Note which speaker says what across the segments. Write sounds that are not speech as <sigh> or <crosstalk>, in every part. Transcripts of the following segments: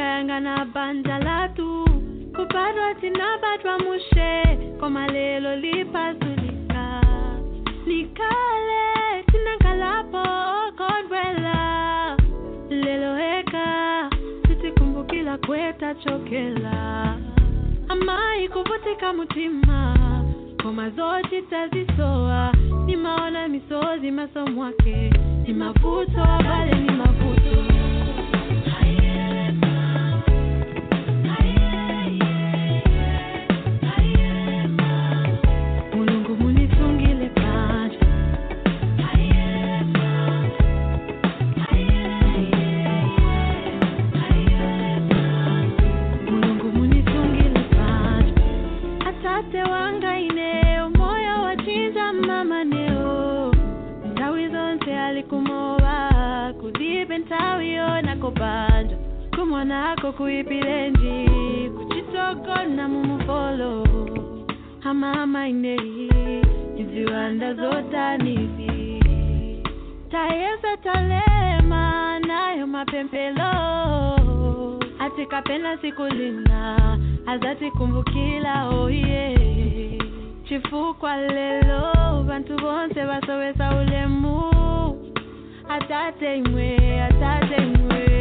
Speaker 1: misozi nikayangana banja latu kupatwa tinapatwa mushe. Koma lelo nikale okondwela lelo heka titikumbukila kwetachokela amayi kuvutika mutima. Koma zote tazisowa. Nimaona misozi maso mwake. Ni mavuto bale ni mavuto kumwanako kuipilenji kuchitogona mumufolo. Hamama inei iziwanda zotanizi tayeza talema nayo mapempelo. Atikapena sikulina azatikumbukila oye. Chifukwa lelo bantu bonse basowesa ulemu. Atate imwe atate imwe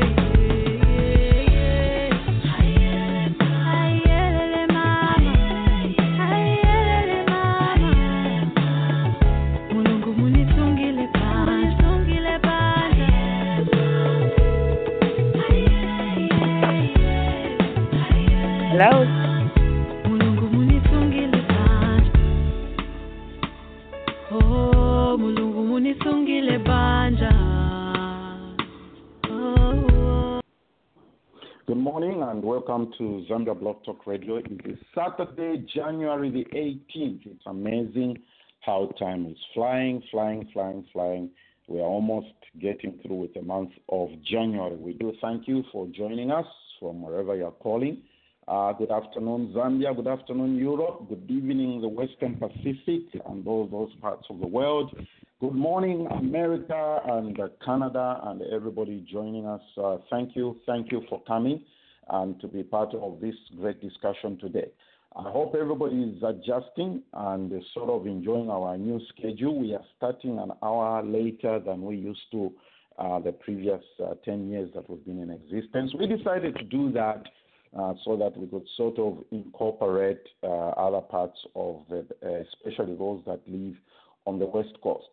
Speaker 2: and welcome to Zambia Blog Talk Radio. It is Saturday, January the 18th. It's amazing how time is flying, flying, flying, flying. We are almost getting through with the month of January. We do thank you for joining us from wherever you're calling. Uh, good afternoon, Zambia. Good afternoon, Europe. Good evening, the Western Pacific and all those parts of the world. Good morning, America and uh, Canada and everybody joining us. Uh, thank you. Thank you for coming and to be part of this great discussion today. I hope everybody is adjusting and sort of enjoying our new schedule. We are starting an hour later than we used to uh, the previous uh, 10 years that we've been in existence. We decided to do that uh, so that we could sort of incorporate uh, other parts of the, uh, especially those that live on the West Coast.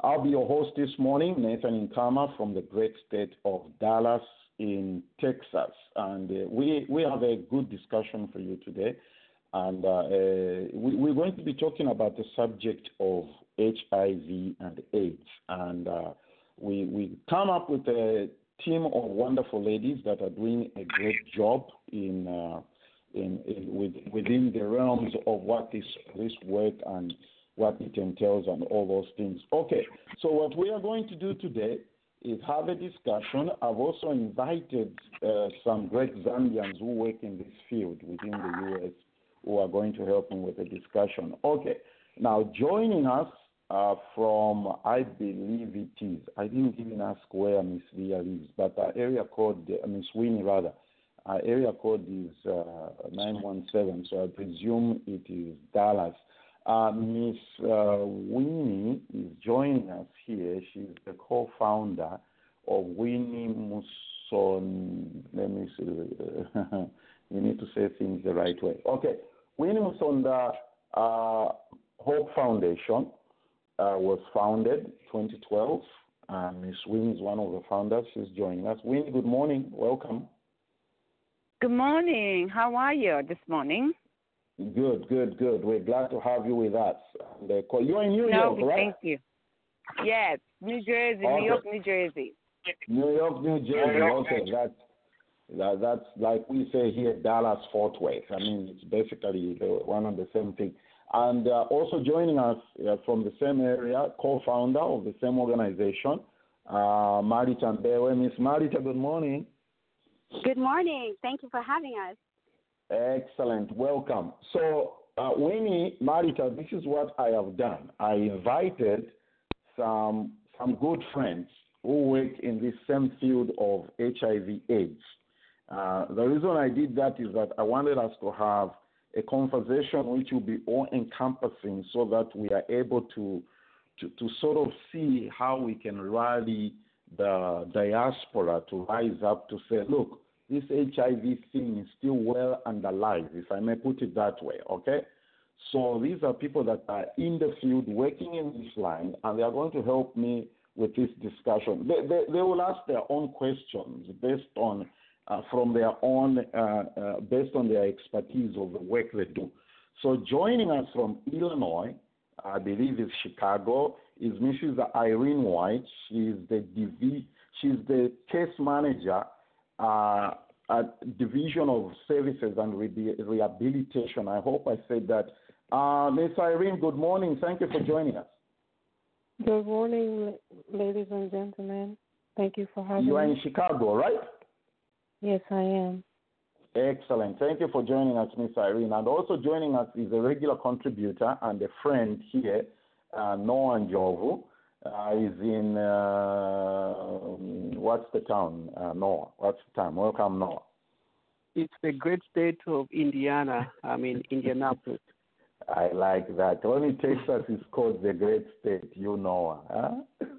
Speaker 2: I'll be your host this morning, Nathan Inkama from the great state of Dallas in Texas. And uh, we, we have a good discussion for you today. And uh, we, we're going to be talking about the subject of HIV and AIDS. And uh, we, we come up with a team of wonderful ladies that are doing a great job in, uh, in, in with, within the realms of what this, this work and what it entails and all those things. Okay, so what we are going to do today is have a discussion. I've also invited uh, some great Zambians who work in this field within the U.S. who are going to help me with the discussion. Okay, now joining us uh, from, I believe it is, I didn't even ask where Miss Via lives, but area code, uh, Miss Winnie rather, our area code is uh, 917, so I presume it is Dallas. Uh, Miss uh, Winnie is joining us here. She's the co-founder of Winnie Muson. Let me see. <laughs> we need to say things the right way. Okay, Winnie Musonda uh, Hope Foundation uh, was founded 2012. Uh, Miss Winnie is one of the founders. She's joining us. Winnie, good morning. Welcome.
Speaker 3: Good morning. How are you this morning?
Speaker 2: Good, good, good. We're glad to have you with us. And, uh, call- you're in New
Speaker 3: No,
Speaker 2: York, right?
Speaker 3: thank you. Yes, New Jersey,
Speaker 2: Okay.
Speaker 3: New York, New Jersey.
Speaker 2: New York, New Jersey. Okay, that's that, that's like we say here, Dallas Fort Worth. I mean, it's basically the, one and the same thing. And uh, also joining us uh, from the same area, co-founder of the same organization, uh, Malita Mbewe. Miss Malita, good morning.
Speaker 4: Good morning. Thank you for having us.
Speaker 2: Excellent. Welcome. So, uh, Winnie, Malita, this is what I have done. I invited some some good friends who work in this same field of HIV/AIDS. Uh, the reason I did that is that I wanted us to have a conversation which will be all encompassing so that we are able to, to, to sort of see how we can rally the diaspora to rise up to say, look, this HIV thing is still well and alive, if I may put it that way, okay? So these are people that are in the field working in this line, and they are going to help me with this discussion. They, they, they will ask their own questions based on uh, from their own, uh, uh, based on their expertise of the work they do. So joining us from Illinois, I believe is Chicago, is Mrs. Irene White. She's the divi- she's the case manager Division of Services and Rehabilitation. I hope I said that. Uh, Ms. Irene, good morning. Thank you for joining us.
Speaker 5: Good morning, ladies and gentlemen. Thank you for having me.
Speaker 2: You are
Speaker 5: me.
Speaker 2: in Chicago, right?
Speaker 5: Yes, I am.
Speaker 2: Excellent. Thank you for joining us, Ms. Irene. And also joining us is a regular contributor and a friend here, uh, Noah Njovu. Uh, is in, uh, what's the town, uh, Noah? What's the town? Welcome, Noah.
Speaker 6: It's the great state of Indiana. I mean, <laughs> Indianapolis.
Speaker 2: I like that. Only Texas is called the great state, you know. Huh? <laughs>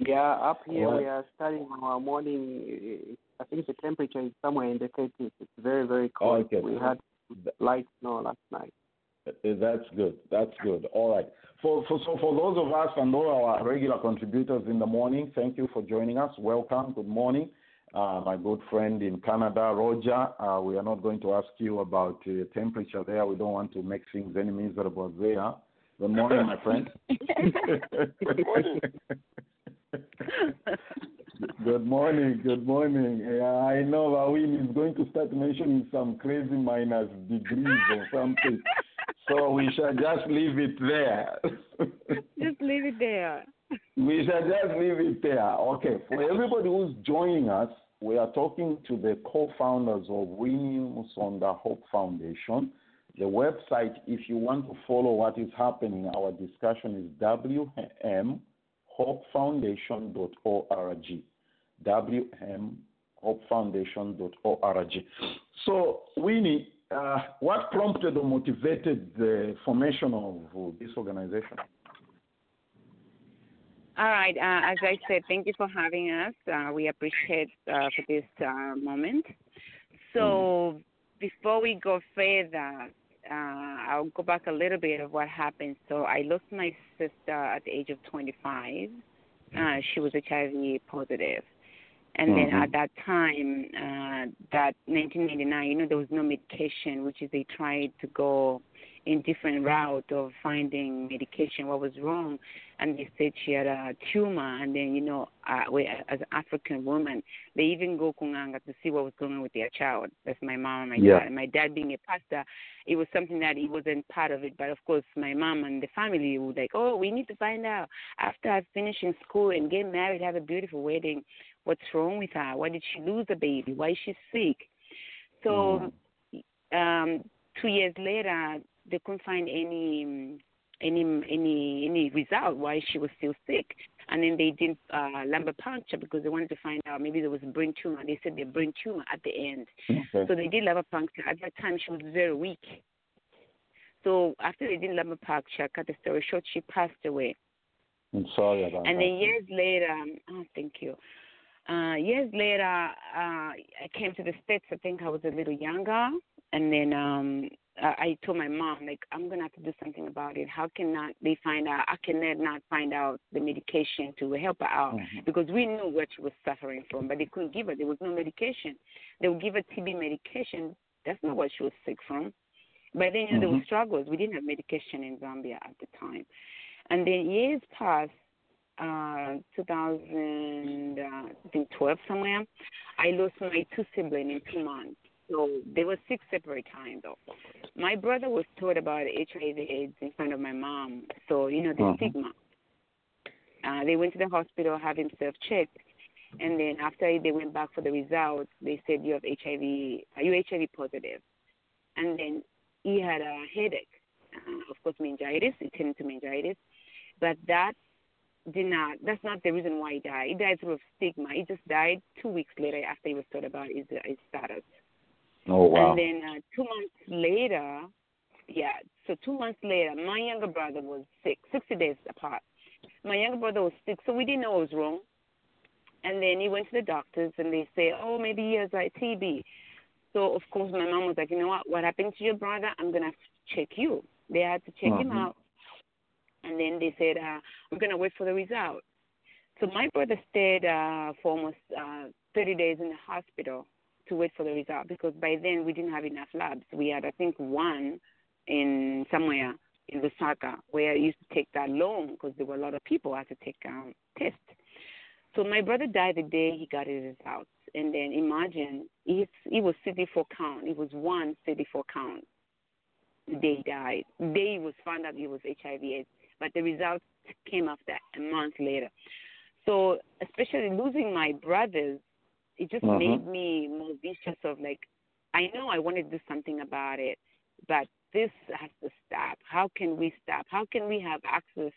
Speaker 6: Yeah, up here
Speaker 2: What?
Speaker 6: we are starting our morning. I think the temperature is somewhere in the 30s. It's very, very cold.
Speaker 2: Okay.
Speaker 6: We had light snow last night.
Speaker 2: Uh, That's good. That's good. All right. For, for so for those of us and all our regular contributors in the morning, thank you for joining us. Welcome. Good morning. Uh, my good friend in Canada, Roger. Uh, we are not going to ask you about uh, temperature there. We don't want to make things any miserable there. Good morning, my friend. <laughs> Good morning, good morning. Yeah, I know Awin is going to start mentioning some crazy minus degrees or something. So we shall just leave it there. <laughs>
Speaker 3: Just leave it there.
Speaker 2: we shall just leave it there. Okay, for everybody who's joining us, we are talking to the co-founders of Winnie Musonda Hope Foundation. The website, if you want to follow what is happening, our discussion is wmhopefoundation.org. wmhopefoundation.org. So, Winnie, uh, what prompted or motivated the formation of this organization?
Speaker 3: All right. Uh, as I said, thank you for having us. Uh, we appreciate uh, for this uh, moment. So before we go further, uh, I'll go back a little bit of what happened. So I lost my sister at the age of 25. Uh, she was HIV positive. And then
Speaker 2: Mhm.
Speaker 3: at that time, uh, that 1999, you know, there was no medication, which is they tried to go in different route of finding medication, what was wrong. And they said she had a tumor. And then, you know, uh, we, as an African woman, they even go kunganga to see what was going on with their child. That's my mom and my
Speaker 2: Yeah.
Speaker 3: dad. And my dad being a pastor, it was something that he wasn't part of it. But of course, my mom and the family would like, oh, we need to find out after I finish in school and get married, have a beautiful wedding. What's wrong with her? Why did she lose the baby? Why is she sick? So, um, two years later, they couldn't find any any any any result why she was still sick. And then they did uh, lumbar puncture because they wanted to find out maybe there was a brain tumor. They said the brain tumor at the end.
Speaker 2: Okay.
Speaker 3: So they did lumbar puncture. At that time, she was very weak. So after they did lumbar puncture, cut the story short, she passed away.
Speaker 2: I'm sorry about
Speaker 3: And
Speaker 2: that.
Speaker 3: then years later, oh, thank you. Uh, years later, uh, I came to the States. I think I was a little younger. And then um, I I told my mom, like, I'm going to have to do something about it. How can not they find out? How can they not find out the medication to help her out?
Speaker 2: Mhm.
Speaker 3: Because we knew what she was suffering from, but they couldn't give her. There was no medication. They would give her TB medication. That's not what she was sick from. But then, you know, there were
Speaker 2: Mhm.
Speaker 3: struggles. We didn't have medication in Zambia at the time. And then years passed, uh, 2000, uh, I think 12 somewhere. I lost my two siblings in two months. So they were six separate times though. My brother was told about HIV AIDS in front of my mom. So, you know, the
Speaker 2: Mhm.
Speaker 3: stigma. Uh, they went to the hospital, have himself checked. And then after they went back for the results, they said you have HIV, are you HIV positive? And then he had a headache, uh, of course, meningitis. It turned into meningitis. But that did not. That's not the reason why he died. He died through stigma. He just died two weeks later after he was told about his his status.
Speaker 2: Oh wow.
Speaker 3: And then uh, two months later, yeah. So two months later, my younger brother was sick, sixty days apart. My younger brother was sick, so we didn't know what was wrong. And then he went to the doctors, and they say, oh, maybe he has like TB. So of course, my mom was like, you know what? What happened to your brother? I'm gonna check you. They had to check him
Speaker 2: Mhm.
Speaker 3: out, and then they said, uh, I'm gonna wait for the result. So my brother stayed uh, for almost uh, 30 days in the hospital to wait for the result because by then we didn't have enough labs. We had, I think, one in somewhere in Lusaka where I used to take that long because there were a lot of people had to take um, tests. So my brother died the day he got his results, and then imagine he he was CD4 count. It was one CD4 count. The day he died, the day he was found out he was HIV/AIDS, but the results came after a month later. So especially losing my brothers, it just
Speaker 2: Mhm.
Speaker 3: made me more vicious of like, I know I want to do something about it, but this has to stop. How can we stop? How can we have access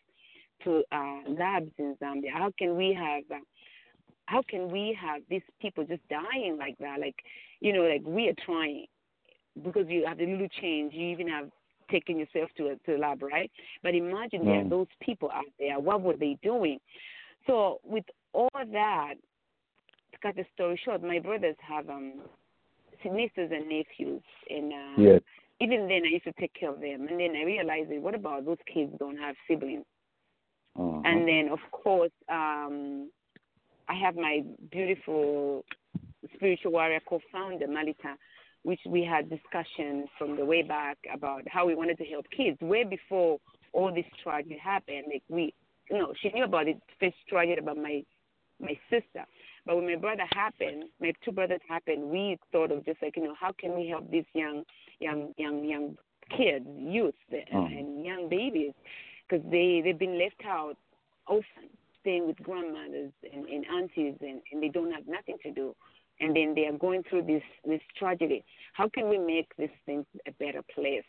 Speaker 3: to uh, labs in Zambia? How can we have uh, how can we have these people just dying like that? Like, you know, like we are trying because you have the little change. You even have taken yourself to a to a lab, right? But imagine there are
Speaker 2: Mm.
Speaker 3: those people out there. What were they doing? So with all that, cut the story short, my brothers have um nieces and nephews, and uh,
Speaker 2: Yes.
Speaker 3: even then I used to take care of them. And then I realized, that what about those kids don't have siblings?
Speaker 2: Mhm.
Speaker 3: And then, of course, um, I have my beautiful spiritual warrior co-founder, Malita, which we had discussions from the way back about how we wanted to help kids way before all this tragedy happened. Like we, you know, she knew about it first tragedy about my my sister, but when my brother happened, my two brothers happened, we thought of just like you know how can we help these young young young young kids, youth, and,
Speaker 2: Mhm.
Speaker 3: and young babies? Because they they've been left out often staying with grandmothers and, and aunties and, and they don't have nothing to do. And then they are going through this this tragedy. How can we make this thing a better place?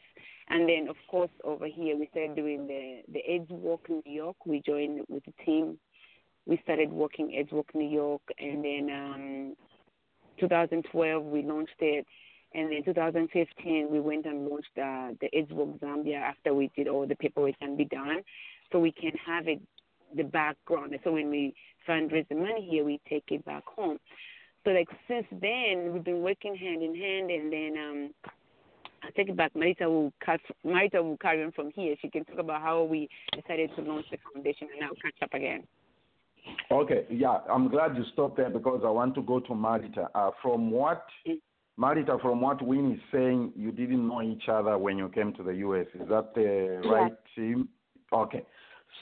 Speaker 3: And then of course over here we started doing the the aids walk in new york. We joined with the team we started working aids walk new york and then um 2012 we launched it and in 2015 we went and launched uh, the AIDS Zambia after we did all the paperwork can be done, so we can have it the background. So when we fundraise the money here, we take it back home. So like since then we've been working hand in hand, and then um, I take it back. Malita will cut, Malita will carry on from here. She can talk about how we decided to launch the foundation, and I'll catch up again.
Speaker 2: Okay, yeah, I'm glad you stopped there because I want to go to Malita. Uh, from what Malita, from what Winnie is saying, you didn't know each other when you came to the U.S. Is that the right team? Okay,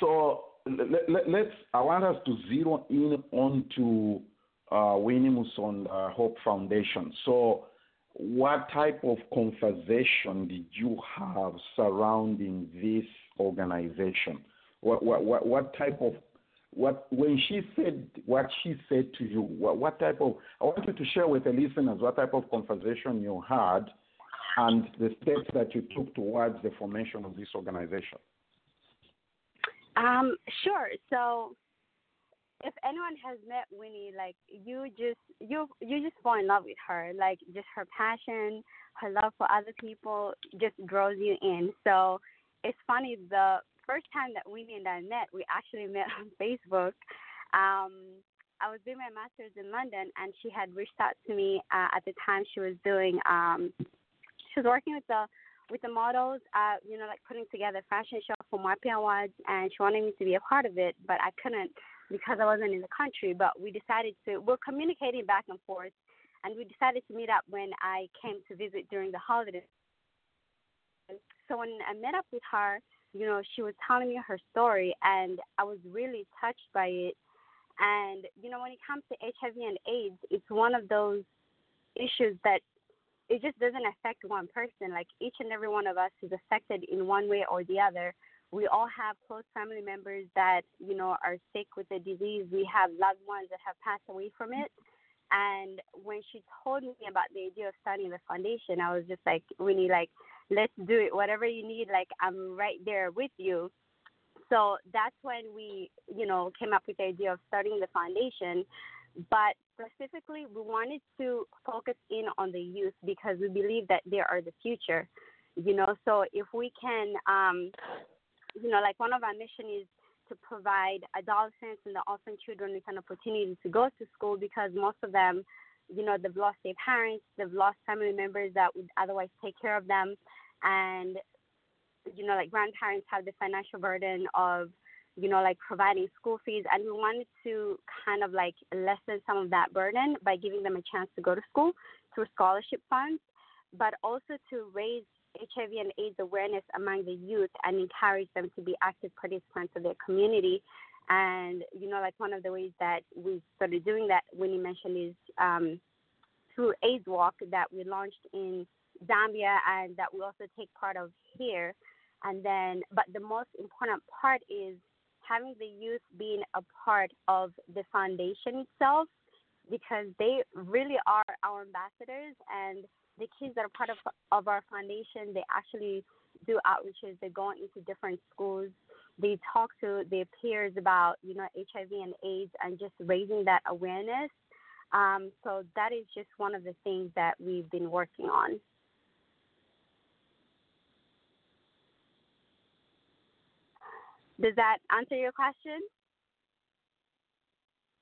Speaker 2: so let, let, let's. I want us to zero in onto uh, Winnie Muson uh, Hope Foundation. So, what type of conversation did you have surrounding this organization? What what what, what type of what when she said what she said to you, what, what type of I want you to share with the listeners what type of conversation you had and the steps that you took towards the formation of this organization.
Speaker 4: Um, sure. So, if anyone has met Winnie, like you just you you just fall in love with her. Like just her passion, her love for other people just draws you in. So it's funny. The first time that Winnie and I met, we actually met on <laughs> Facebook. Um, I was doing my master's in London, and she had reached out to me uh, at the time. She was doing um, she was working with the with the models, uh, you know, like putting together fashion show for Marpia Awards, and she wanted me to be a part of it, but I couldn't because I wasn't in the country. But we decided to, we're communicating back and forth, and we decided to meet up when I came to visit during the holidays. So when I met up with her, you know, she was telling me her story, and I was really touched by it. And, you know, when it comes to HIV and AIDS, it's one of those issues that it just doesn't affect one person. Like each and every one of us is affected in one way or the other. We all have close family members that, you know, are sick with the disease. We have loved ones that have passed away from it. And when she told me about the idea of starting the foundation, I was just like, really like, let's do it. Whatever you need, like I'm right there with you. So that's when we, you know, came up with the idea of starting the foundation. But specifically, we wanted to focus in on the youth because we believe that they are the future. You know, so if we can, um, you know, like one of our mission is to provide adolescents and the orphan children with an opportunity to go to school because most of them, you know, they've lost their parents, they've lost family members that would otherwise take care of them, and you know, like grandparents have the financial burden of, you know, like providing school fees, and we wanted to kind of like lessen some of that burden by giving them a chance to go to school through scholarship funds, but also to raise HIV and AIDS awareness among the youth and encourage them to be active participants of their community. And you know, like one of the ways that we started doing that, Winnie mentioned, is um, through AIDS Walk that we launched in Zambia and that we also take part of here. And then, but the most important part is having the youth being a part of the foundation itself because they really are our ambassadors and the kids that are part of of our foundation they actually do outreaches they go into different schools they talk to their peers about you know hiv and aids and just raising that awareness um, so that is just one of the things that we've been working on does that answer your question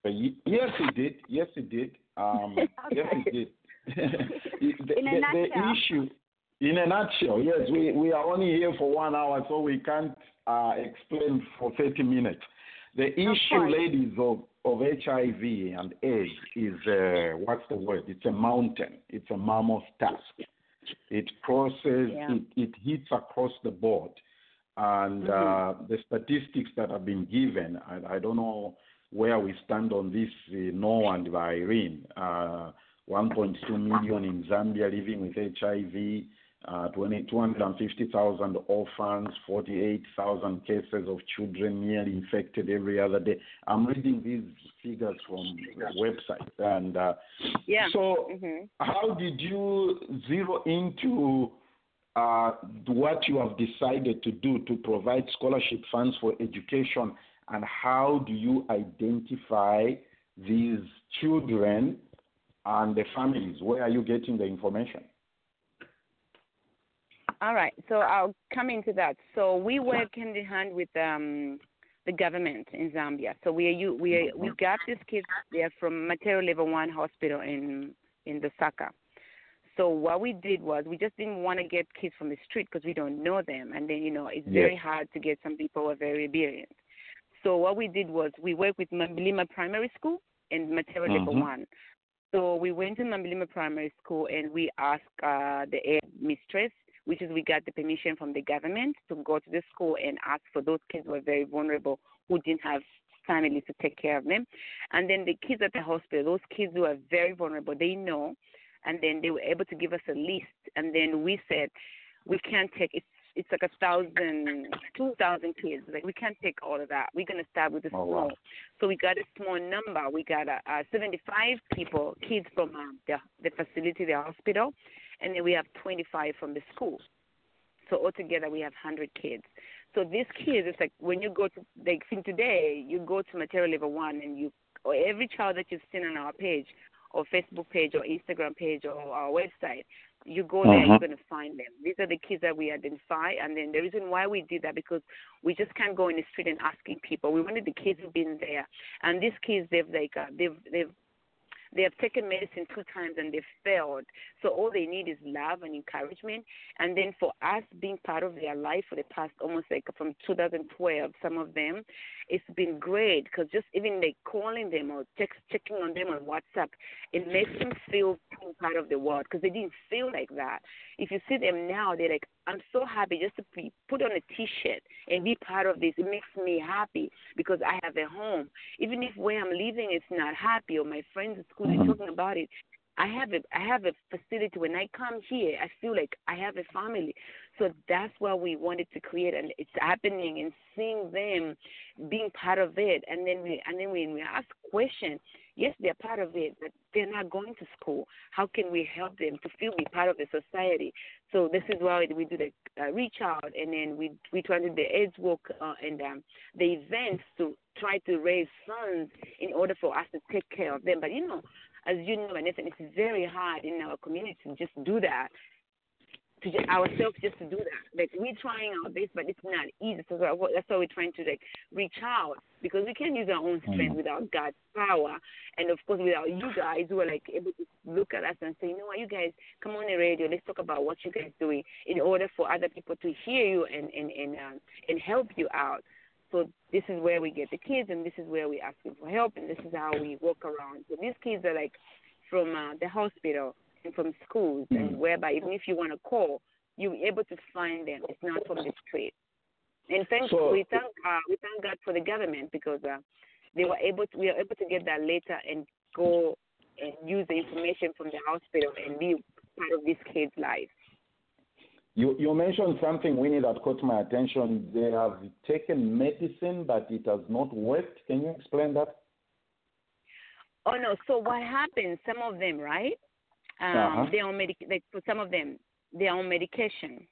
Speaker 2: Uh, yes, it did. Yes, it did. Um, <laughs> Yes, it did. <laughs> the,
Speaker 4: In a
Speaker 2: the- the issue, in a nutshell, yes, we, we are only here for one hour, so we can't uh, explain for 30 minutes. The issue, ladies, of, of HIV and AIDS is uh, what's the word? It's a mountain. It's a mammoth task. It crosses,
Speaker 3: Yeah.
Speaker 2: it, it hits across the board. And uh, the statistics that have been given, I, I don't know where we stand on this, uh, Noah and Irene. Uh, 1.2 million in Zambia living with HIV, uh, 20 250,000 orphans, 48,000 cases of children nearly infected every other day. I'm reading these figures from the website. And uh,
Speaker 3: Yeah.
Speaker 2: so,
Speaker 3: hmm
Speaker 2: how did you zero into uh, what you have decided to do to provide scholarship funds for education, and how do you identify these children and the families? Where are you getting the information?
Speaker 3: All right, so I'll come into that. So we work hand in hand with um, the government in Zambia. So we are you we are, we got these kids. They are from Matero Level One Hospital in in Lusaka. So what we did was we just didn't want to get kids from the street because we don't know them, and then you know it's very hard to get some people who are very obedient. So what we did was we worked with Mambilima Primary School and Matero Level
Speaker 2: Mhm.
Speaker 3: One. So we went to Mambilima Primary School and we asked uh, the head mistress, which is we got the permission from the government to go to the school and ask for those kids who were very vulnerable who didn't have families to take care of them. And then the kids at the hospital, those kids who are very vulnerable, they know. And then they were able to give us a list. And then we said, we can't take it's it's like a thousand, two thousand kids. Like we can't take all of that. We're gonna start with a
Speaker 2: Oh,
Speaker 3: small.
Speaker 2: wow.
Speaker 3: So we got a small number. We got a, a 75 people, kids from um, the the facility, the hospital, and then we have 25 from the school. So altogether we have 100 kids. So these kids, it's like when you go to like from today, you go to Matero level one, and you or every child that you've seen on our page, or Facebook page, or Instagram page, or our website, you go there,
Speaker 2: Mhm.
Speaker 3: you're going to find them. These are the kids that we identify, and then the reason why we did that because we just can't go in the street and asking people. We wanted the kids who've been there, and these kids they've like uh, they've they've they have taken medicine two times and they've failed. So all they need is love and encouragement. And then for us being part of their life for the past almost like from 2012, some of them, it's been great because just even like calling them or text, checking on them on WhatsApp, it makes them feel part of the world because they didn't feel like that. If you see them now, they're like, I'm so happy just to be put on a T-shirt and be part of this. It makes me happy because I have a home. Even if where I'm living is not happy or my friends at school are mm-hmm. talking about it, I have a I have a facility. When I come here, I feel like I have a family. So that's what we wanted to create, and it's happening. And seeing them being part of it, and then we and then when we ask question, yes, they're part of it, but they're not going to school. How can we help them to feel be part of the society? So this is why we do the uh, reach out, and then we we try to do the AIDS work uh, and um, the events to try to raise funds in order for us to take care of them. But you know, as you know, Vanessa, it's very hard in our community to just do that to just, ourselves just to do that. Like we're trying our best, but it's not easy. So that's why we're trying to like reach out because we can't use our own strength
Speaker 2: Mm.
Speaker 3: without God's power, and of course without you guys who are like able to look at us and say, you know what, you guys come on the radio, let's talk about what you guys doing in order for other people to hear you and and and um, and help you out. So this is where we get the kids, and this is where we ask them for help, and this is how we walk around. So these kids are like from uh, the hospital from schools, and
Speaker 2: Mm.
Speaker 3: whereby even if you want to call, you're able to find them. It's not from the street. And thanks,
Speaker 2: So-
Speaker 3: we thank uh, we thank God for the government because uh, they were able to, we were able to get that letter and go and use the information from the hospital and be part of these kids' life.
Speaker 2: You, you mentioned something, Winnie, that caught my attention. They have taken medicine, but it has not worked. Can you explain that?
Speaker 3: Oh no! So what happens? Some of them, right? Um,
Speaker 2: Uh-huh.
Speaker 3: They're on medic. Like for some of them, they're on medication,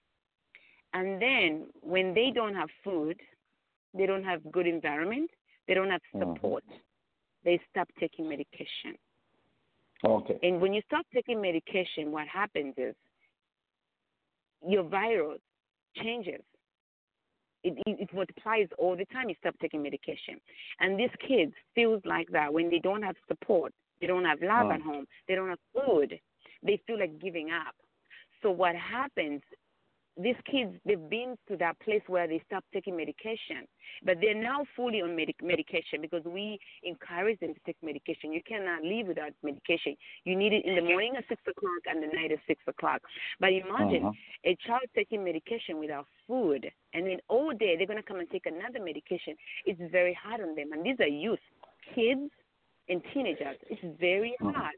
Speaker 3: and then when they don't have food, they don't have good environment, they don't have
Speaker 2: Mhm.
Speaker 3: support. They stop taking medication,
Speaker 2: Okay.
Speaker 3: and when you stop taking medication, what happens is your virus changes. It, it, it multiplies all the time you stop taking medication. And these kids feels like that when they don't have support, they don't have love
Speaker 2: Oh.
Speaker 3: at home, they don't have food, they feel like giving up. So what happens? These kids, they've been to that place where they stop taking medication, but they're now fully on medic- medication because we encourage them to take medication. You cannot live without medication. You need it in the morning at six o'clock and the night at six o'clock. But imagine
Speaker 2: Uh-huh.
Speaker 3: a child taking medication without food, and then all day they're going to come and take another medication. It's very hard on them. And these are youth, kids, and teenagers. It's very
Speaker 2: Mhm.
Speaker 3: hard.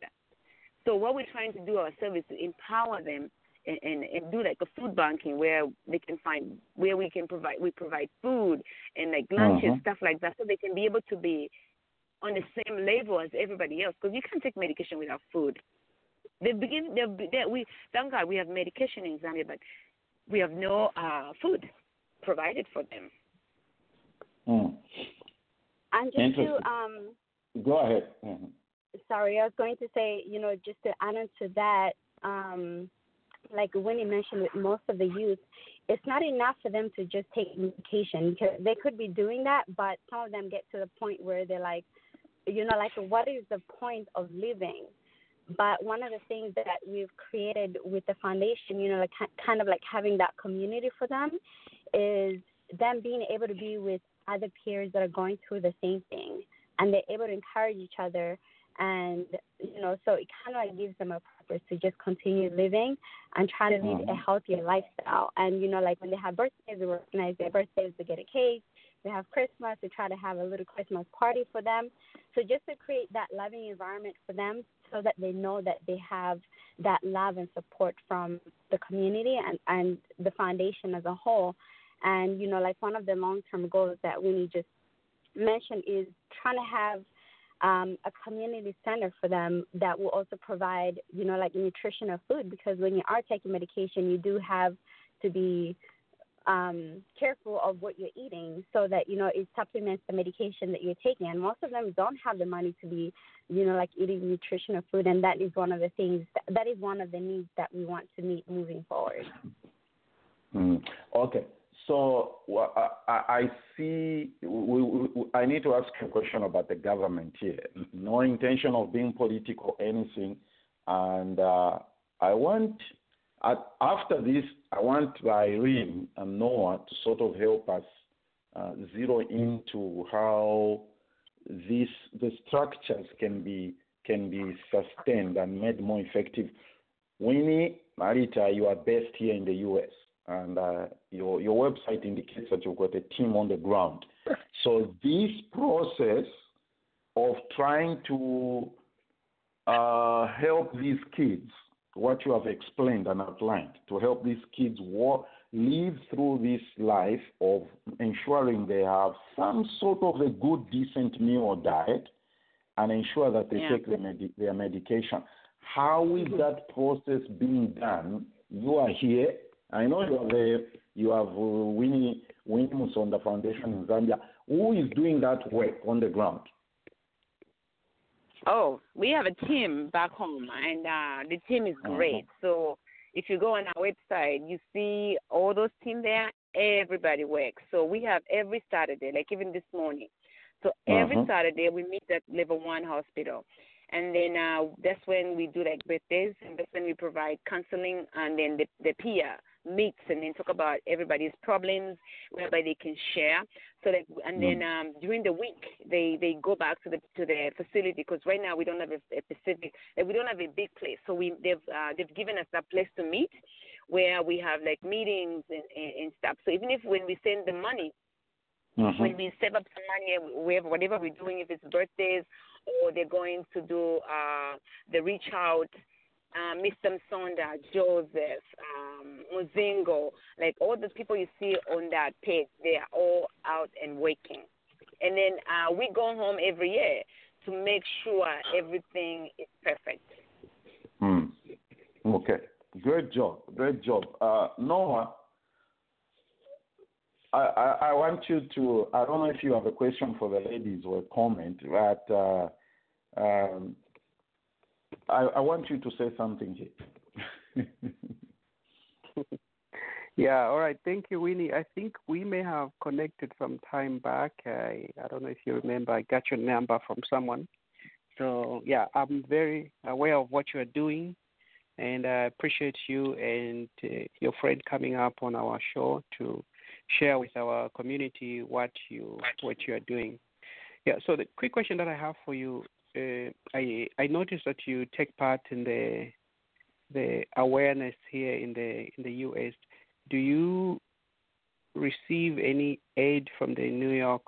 Speaker 3: So what we're trying to do ourselves is to empower them and, and, and do like a food banking where they can find where we can provide we provide food and like lunches
Speaker 2: Mhm.
Speaker 3: stuff like that so they can be able to be on the same level as everybody else because you can't take medication without food. They begin they they we thank God we have medication in Zambia but we have no uh food provided for them.
Speaker 2: Mm.
Speaker 4: And just
Speaker 2: Interesting.
Speaker 4: to um
Speaker 2: Go ahead. Mhm.
Speaker 4: Sorry, I was going to say, you know, just to add on to that, um, like Winnie mentioned with most of the youth, it's not enough for them to just take medication because they could be doing that, but some of them get to the point where they're like, you know, like what is the point of living? But one of the things that we've created with the foundation, you know, like kind of like having that community for them, is them being able to be with other peers that are going through the same thing, and they're able to encourage each other and you know so it kind of like gives them a purpose to just continue living and try to lead a healthier lifestyle. And you know like when they have birthdays they organize their birthdays to get a cake they have christmas they try to have a little christmas party for them. So just to create that loving environment for them so that they know that they have that love and support from the community and and the foundation as a whole. And you know like one of the long term goals that Winnie just mentioned is trying to have um, a community center for them that will also provide, you know, like nutritional food because when you are taking medication, you do have to be um, careful of what you're eating so that, you know, it supplements the medication that you're taking. And most of them don't have the money to be, you know, like eating nutritional food. And that is one of the things, that is one of the needs that we want to meet moving forward.
Speaker 2: Mm. Okay. So I, I see. We, we, I need to ask a question about the government here. <laughs> No intention of being political or anything, and uh, I want at, after this, I want Irene and Noah to sort of help us uh, zero into how these the structures can be can be sustained and made more effective. Winnie, Malita, you are based here in the U.S. and uh, your your website indicates that you've got a team on the ground. <laughs> So this process of trying to uh, help these kids, what you have explained and outlined, to help these kids walk, live through this life of ensuring they have some sort of a good, decent meal or diet, and ensure that they
Speaker 3: Yeah.
Speaker 2: take their, medi- their medication. How is that process being done? You are here. I know you are there. You have uh, Winnie Winnie Musonda Foundation in Zambia. Who is doing that work on the ground?
Speaker 3: Oh, we have a team back home, and uh, the team is great. So if you go on our website, you see all those team there. Everybody works. So we have every Saturday, like even this morning. So every
Speaker 2: Mhm.
Speaker 3: Saturday we meet at level one hospital, and then uh, that's when we do like birthdays, and that's when we provide counseling, and then the the peer meets and then talk about everybody's problems, whereby they can share. So like, and then um, during the week they they go back to the to the facility because right now we don't have a, a specific, like, we don't have a big place. So we they've uh, they've given us that place to meet, where we have like meetings and, and, and stuff. So even if when we send the money
Speaker 2: Mhm.
Speaker 3: when we save up some money, wherever, whatever we're doing, if it's birthdays or they're going to do uh, the reach out, uh, Mr. Msonda, Joseph, um, Muzingo, like all the people you see on that page, they are all out and working. And then uh, we go home every year to make sure everything is perfect.
Speaker 2: Hmm. Okay. Great job. Great job. Uh, Noah, I, I, I want you to, I don't know if you have a question for the ladies or a comment, but uh, um, I, I want you to say something here. <laughs> <laughs>
Speaker 6: Yeah, all right. Thank you, Winnie. I think we may have connected some time back. I, I don't know if you remember, I got your number from someone. So, yeah, I'm very aware of what you're doing, and I appreciate you and uh, your friend coming up on our show to share with our community what you what you are doing. Yeah. So the quick question that I have for you, uh, I I noticed that you take part in the the awareness here in the in the U.S. Do you receive any aid from the New York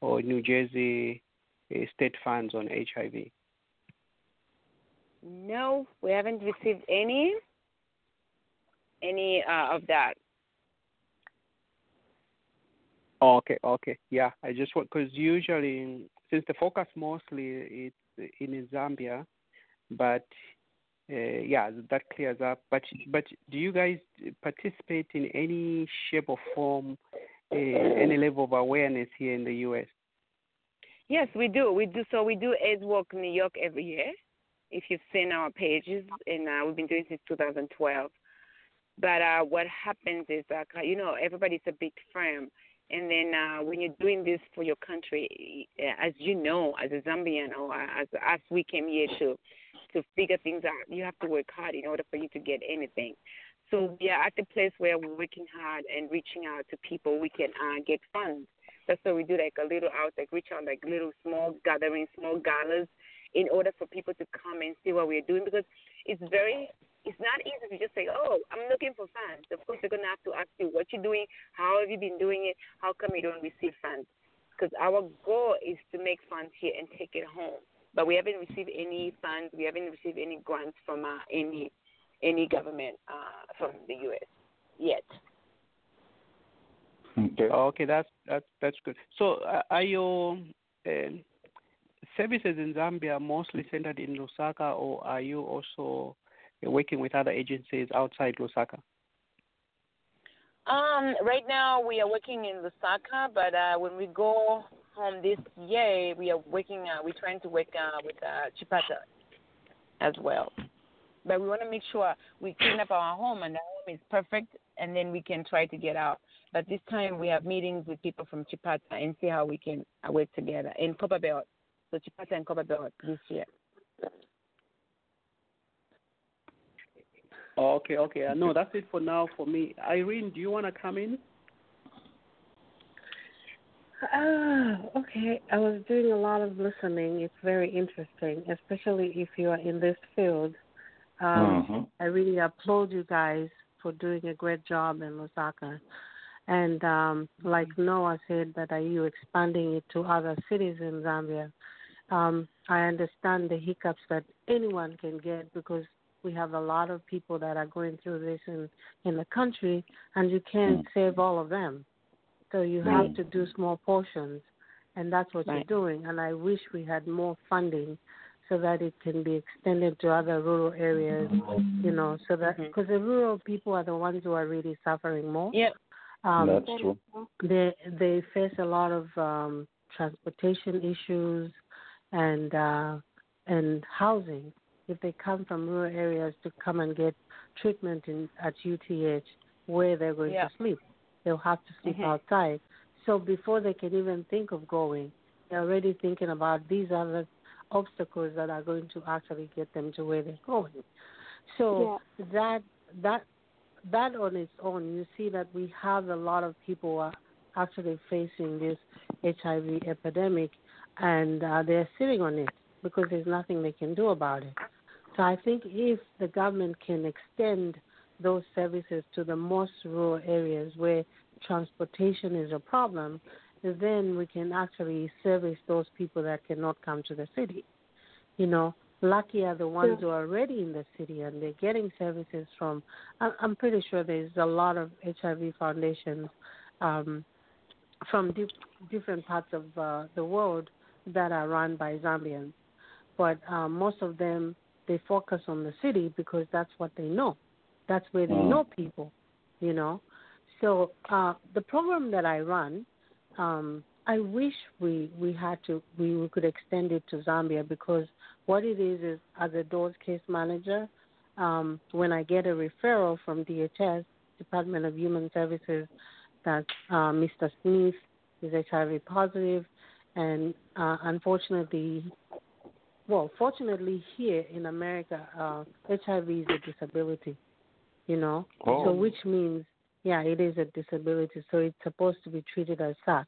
Speaker 6: or New Jersey uh, state funds on HIV?
Speaker 3: No, we haven't received any any uh, of that.
Speaker 6: Oh, okay, okay, yeah. I just want because usually since the focus mostly is in Zambia, but uh, yeah, that clears up. But but do you guys participate in any shape or form, uh, any level of awareness here in the U.S.?
Speaker 3: Yes, we do. We do. So we do AIDS Walk New York every year. If you've seen our pages, and uh, we've been doing since 2012. But uh, what happens is that uh, you know everybody's a big firm, and then uh, when you're doing this for your country, uh, as you know, as a Zambian or as as we came here to to figure things out, you have to work hard in order for you to get anything. So we are at the place where we're working hard and reaching out to people. We can uh, get funds. That's why we do like a little out, like reach out, like little small gatherings, small galas, in order for people to come and see what we're doing because it's very it's not easy to just say, oh, I'm looking for funds. Of course, they're going to have to ask you what you're doing, how have you been doing it, how come you don't receive funds? Because our goal is to make funds here and take it home. But we haven't received any funds. We haven't received any grants from uh, any any government uh, from the U.S. yet.
Speaker 2: Okay.
Speaker 6: Oh, okay, that's that's that's good. So, uh, are your uh, services in Zambia mostly centered in Lusaka, or are you also uh, working with other agencies outside Lusaka?
Speaker 3: Um, right now we are working in Lusaka, but uh, when we go home this year, we are working. Uh, we're trying to work uh, with uh, Chipata as well. But we want to make sure we clean up our home and the home is perfect, and then we can try to get out. But this time we have meetings with people from Chipata and see how we can uh, work together in Copperbelt. So Chipata and Copperbelt this year.
Speaker 6: Oh, okay, okay. Uh, no, that's it for now for me. Irene, do you want to come in?
Speaker 5: Ah, okay. I was doing a lot of listening. It's very interesting, especially if you are in this field. Um,
Speaker 2: Mhm.
Speaker 5: I really applaud you guys for doing a great job in Lusaka. And um, like Noah said, that are you expanding it to other cities in Zambia? Um, I understand the hiccups that anyone can get because we have a lot of people that are going through this in in the country, and you can't save all of them. So you have to do small portions, and that's what
Speaker 3: Right.
Speaker 5: you're doing. And I wish we had more funding so that it can be extended to other rural areas, you know, so that because the rural people are the ones who are really suffering more.
Speaker 3: Yep.
Speaker 5: Um,
Speaker 2: That's true.
Speaker 5: they they face a lot of um, transportation issues and uh, and housing. If they come from rural areas to come and get treatment in at UTH, where they're going
Speaker 3: Yeah.
Speaker 5: to sleep, they'll have to sleep
Speaker 3: Mhm.
Speaker 5: outside. So before they can even think of going, they're already thinking about these other obstacles that are going to actually get them to where they're going. So that that that on its own, you see that we have a lot of people who are actually facing this HIV epidemic, and uh, they're sitting on it because there's nothing they can do about it. So I think if the government can extend those services to the most rural areas where transportation is a problem, then we can actually service those people that cannot come to the city. You know, lucky are the ones who are already in the city and they're getting services from. I'm pretty sure there's a lot of HIV foundations um, from dif- different parts of uh, the world that are run by Zambians, but uh, most of them they focus on the city because that's what they know. That's where they
Speaker 2: Mm.
Speaker 5: know people, you know. So uh, the program that I run, um, I wish we we had to we, we could extend it to Zambia because what it is is as a doors case manager, um, when I get a referral from DHS Department of Human Services that uh, Mr. Smith is HIV positive, and uh, unfortunately, well, fortunately here in America, uh, HIV is a disability, you know.
Speaker 2: Oh.
Speaker 5: So which means, yeah, it is a disability, so it's supposed to be treated as such.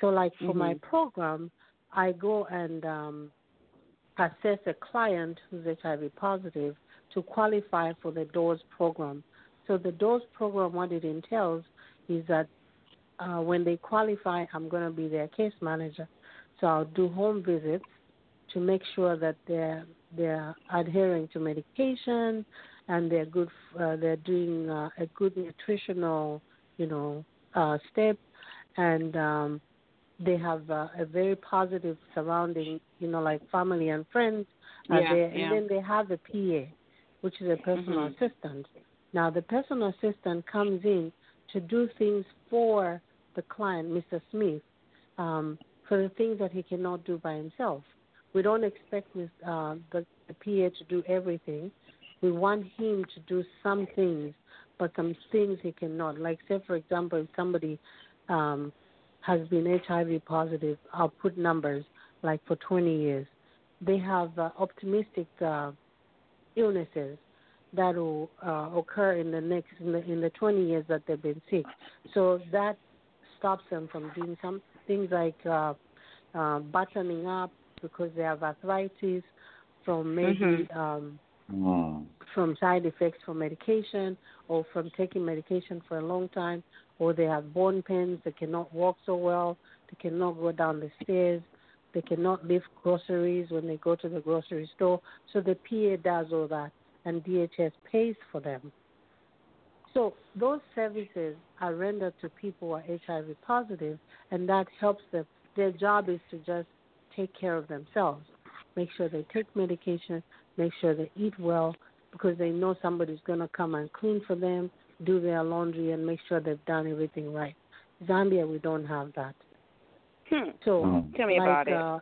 Speaker 5: So, like for my
Speaker 3: Mhm.
Speaker 5: program, I go and um, assess a client who's HIV positive to qualify for the DOORS program. So, the DOORS program, what it entails is that uh, when they qualify, I'm going to be their case manager. So, I'll do home visits to make sure that they're they're adhering to medication and they're good. Uh, they're doing uh, a good nutritional, you know, uh, step, and um, they have uh, a very positive surrounding, you know, like family and friends are
Speaker 3: Yeah,
Speaker 5: there, and then they have a PA, which is a personal
Speaker 3: Mhm.
Speaker 5: assistant. Now, the personal assistant comes in to do things for the client, Mr. Smith, um, for the things that he cannot do by himself. We don't expect uh, the, the PA to do everything. We want him to do some things, but some things he cannot. Like, say, for example, if somebody um, has been HIV positive, I'll put numbers like for 20 years. They have uh, optimistic uh, illnesses that will uh, occur in the next in the, in the 20 years that they've been sick. So that stops them from doing some things like uh, uh, buttoning up because they have arthritis, from maybe
Speaker 3: Mhm.
Speaker 5: um,
Speaker 2: Mm.
Speaker 5: from side effects from medication or from taking medication for a long time, or they have bone pains, they cannot walk so well, they cannot go down the stairs, they cannot lift groceries when they go to the grocery store. So the PA does all that, and DHS pays for them. So those services are rendered to people who are HIV positive, and that helps them. Their job is to just take care of themselves, make sure they take medication, make sure they eat well, because they know somebody's going to come and clean for them, do their laundry, and make sure they've done everything right. Zambia, we don't have that.
Speaker 3: Hmm.
Speaker 5: So,
Speaker 2: Mm.
Speaker 3: Tell me
Speaker 5: like,
Speaker 3: about it.
Speaker 5: Uh,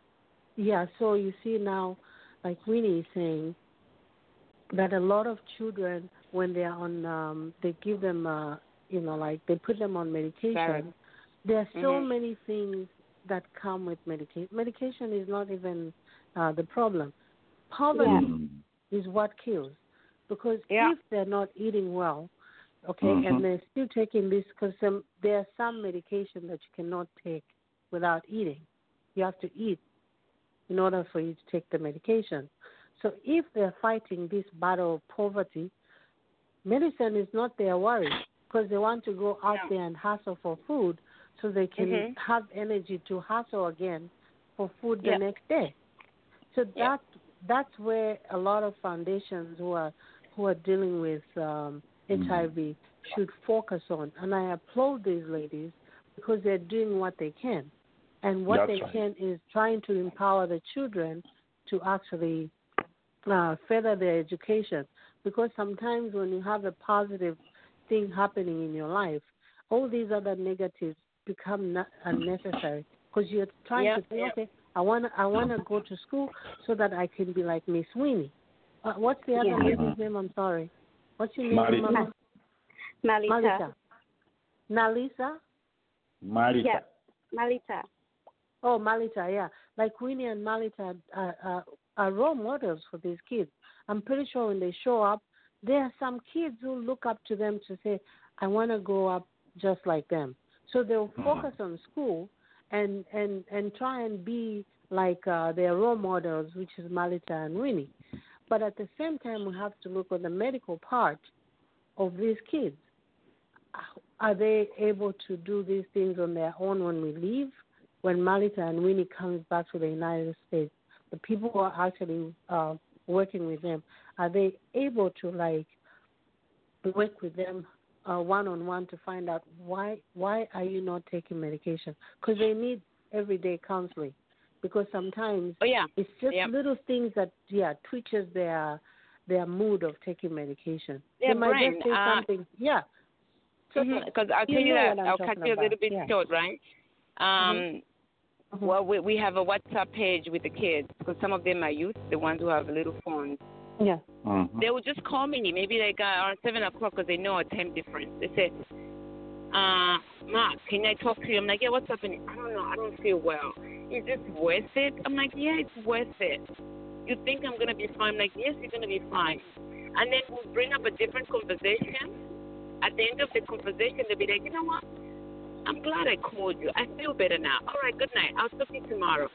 Speaker 5: yeah, so you see now, like Winnie is saying, that a lot of children, when they're on, um, they give them, uh, you know, like they put them on medication.
Speaker 3: Right.
Speaker 5: There are so
Speaker 3: Mhm.
Speaker 5: many things that come with medication. Medication is not even uh, the problem. Poverty
Speaker 2: Mm.
Speaker 5: is what kills, because
Speaker 3: Yeah.
Speaker 5: if they're not eating well, okay,
Speaker 2: Mhm.
Speaker 5: and they're still taking this, because there are some medication that you cannot take without eating. You have to eat in order for you to take the medication. So if they're fighting this battle of poverty, medicine is not their worry because they want to go out
Speaker 3: No.
Speaker 5: there and hustle for food so they can
Speaker 3: Mhm.
Speaker 5: have energy to hustle again for food the
Speaker 3: Yeah.
Speaker 5: next day. So
Speaker 3: Yeah.
Speaker 5: that that's where a lot of foundations who are who are dealing with um,
Speaker 2: Mm.
Speaker 5: HIV should focus on. And I applaud these ladies because they're doing what they can. and what
Speaker 2: That's
Speaker 5: they
Speaker 2: right.
Speaker 5: can is trying to empower the children to actually uh, further their education. Because sometimes when you have a positive thing happening in your life, all these other negatives become not unnecessary. Because you're trying
Speaker 3: Yeah,
Speaker 5: to say,
Speaker 3: yeah.
Speaker 5: okay, I want to I want to go to school so that I can be like Miss Winnie. Uh, what's the other
Speaker 4: Yeah.
Speaker 5: lady's name? I'm sorry. What's your name,
Speaker 2: Mari-
Speaker 5: Mama?
Speaker 4: Malita.
Speaker 5: Malita. Nalisa?
Speaker 2: Marita.
Speaker 4: Yeah. Malita.
Speaker 5: Oh, Malita, yeah. Like Winnie and Malita are, are, are role models for these kids. I'm pretty sure when they show up, there are some kids who look up to them to say, I want to grow up just like them. So they'll focus on school and, and, and try and be like uh, their role models, which is Malita and Winnie. But at the same time, we have to look at the medical part of these kids. Are they able to do these things on their own when we leave? When Malita and Winnie comes back to the United States, the people who are actually uh, working with them, are they able to like work with them one on one to find out why why are you not taking medication? Because they need everyday counseling. Because sometimes
Speaker 3: Oh yeah.
Speaker 5: it's just little things that yeah twitches their their mood of taking medication.
Speaker 3: Their
Speaker 5: they might
Speaker 3: brain,
Speaker 5: just say
Speaker 3: uh,
Speaker 5: something. Yeah.
Speaker 3: Because I'll tell you
Speaker 5: know
Speaker 3: that I'll cut you a little bit
Speaker 5: yeah.
Speaker 3: short, right? Um,
Speaker 5: Mhm.
Speaker 3: Well, we we have a WhatsApp page with the kids because some of them are youth, the ones who have little phones.
Speaker 5: Yeah.
Speaker 2: Mhm.
Speaker 3: They will just call me, maybe like uh, around seven o'clock because they know a time difference. They say, uh, "Mark, can I talk to you?" I'm like, "Yeah, what's happening?" I don't know. I don't feel well. Is this worth it? I'm like, "Yeah, it's worth it." You think I'm gonna be fine? I'm like, "Yes, you're gonna be fine." And then we'll bring up a different conversation. At the end of the conversation, they'll be like, "You know what? I'm glad I called you. I feel better now. All right, good night. I'll talk to you tomorrow."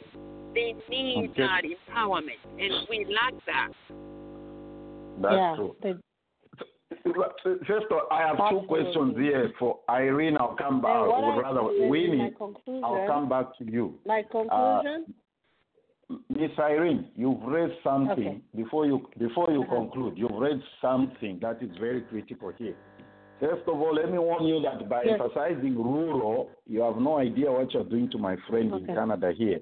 Speaker 3: They need
Speaker 2: Okay.
Speaker 3: that empowerment, and we lack that.
Speaker 2: That's
Speaker 5: yeah.
Speaker 2: true.
Speaker 5: They,
Speaker 2: First of all, I have two questions here for Irene. I'll come back.
Speaker 5: then what
Speaker 2: or rather,
Speaker 5: do is my
Speaker 2: Winnie. I'll come back to you.
Speaker 5: My conclusion.
Speaker 2: Miss Irene, you've raised something
Speaker 5: Okay.
Speaker 2: before you before you
Speaker 5: Uh-huh.
Speaker 2: conclude. You've raised something that is very critical here. First of all, let me warn you that by
Speaker 5: Yes.
Speaker 2: emphasizing rural, you have no idea what you're doing to my friend in Canada here,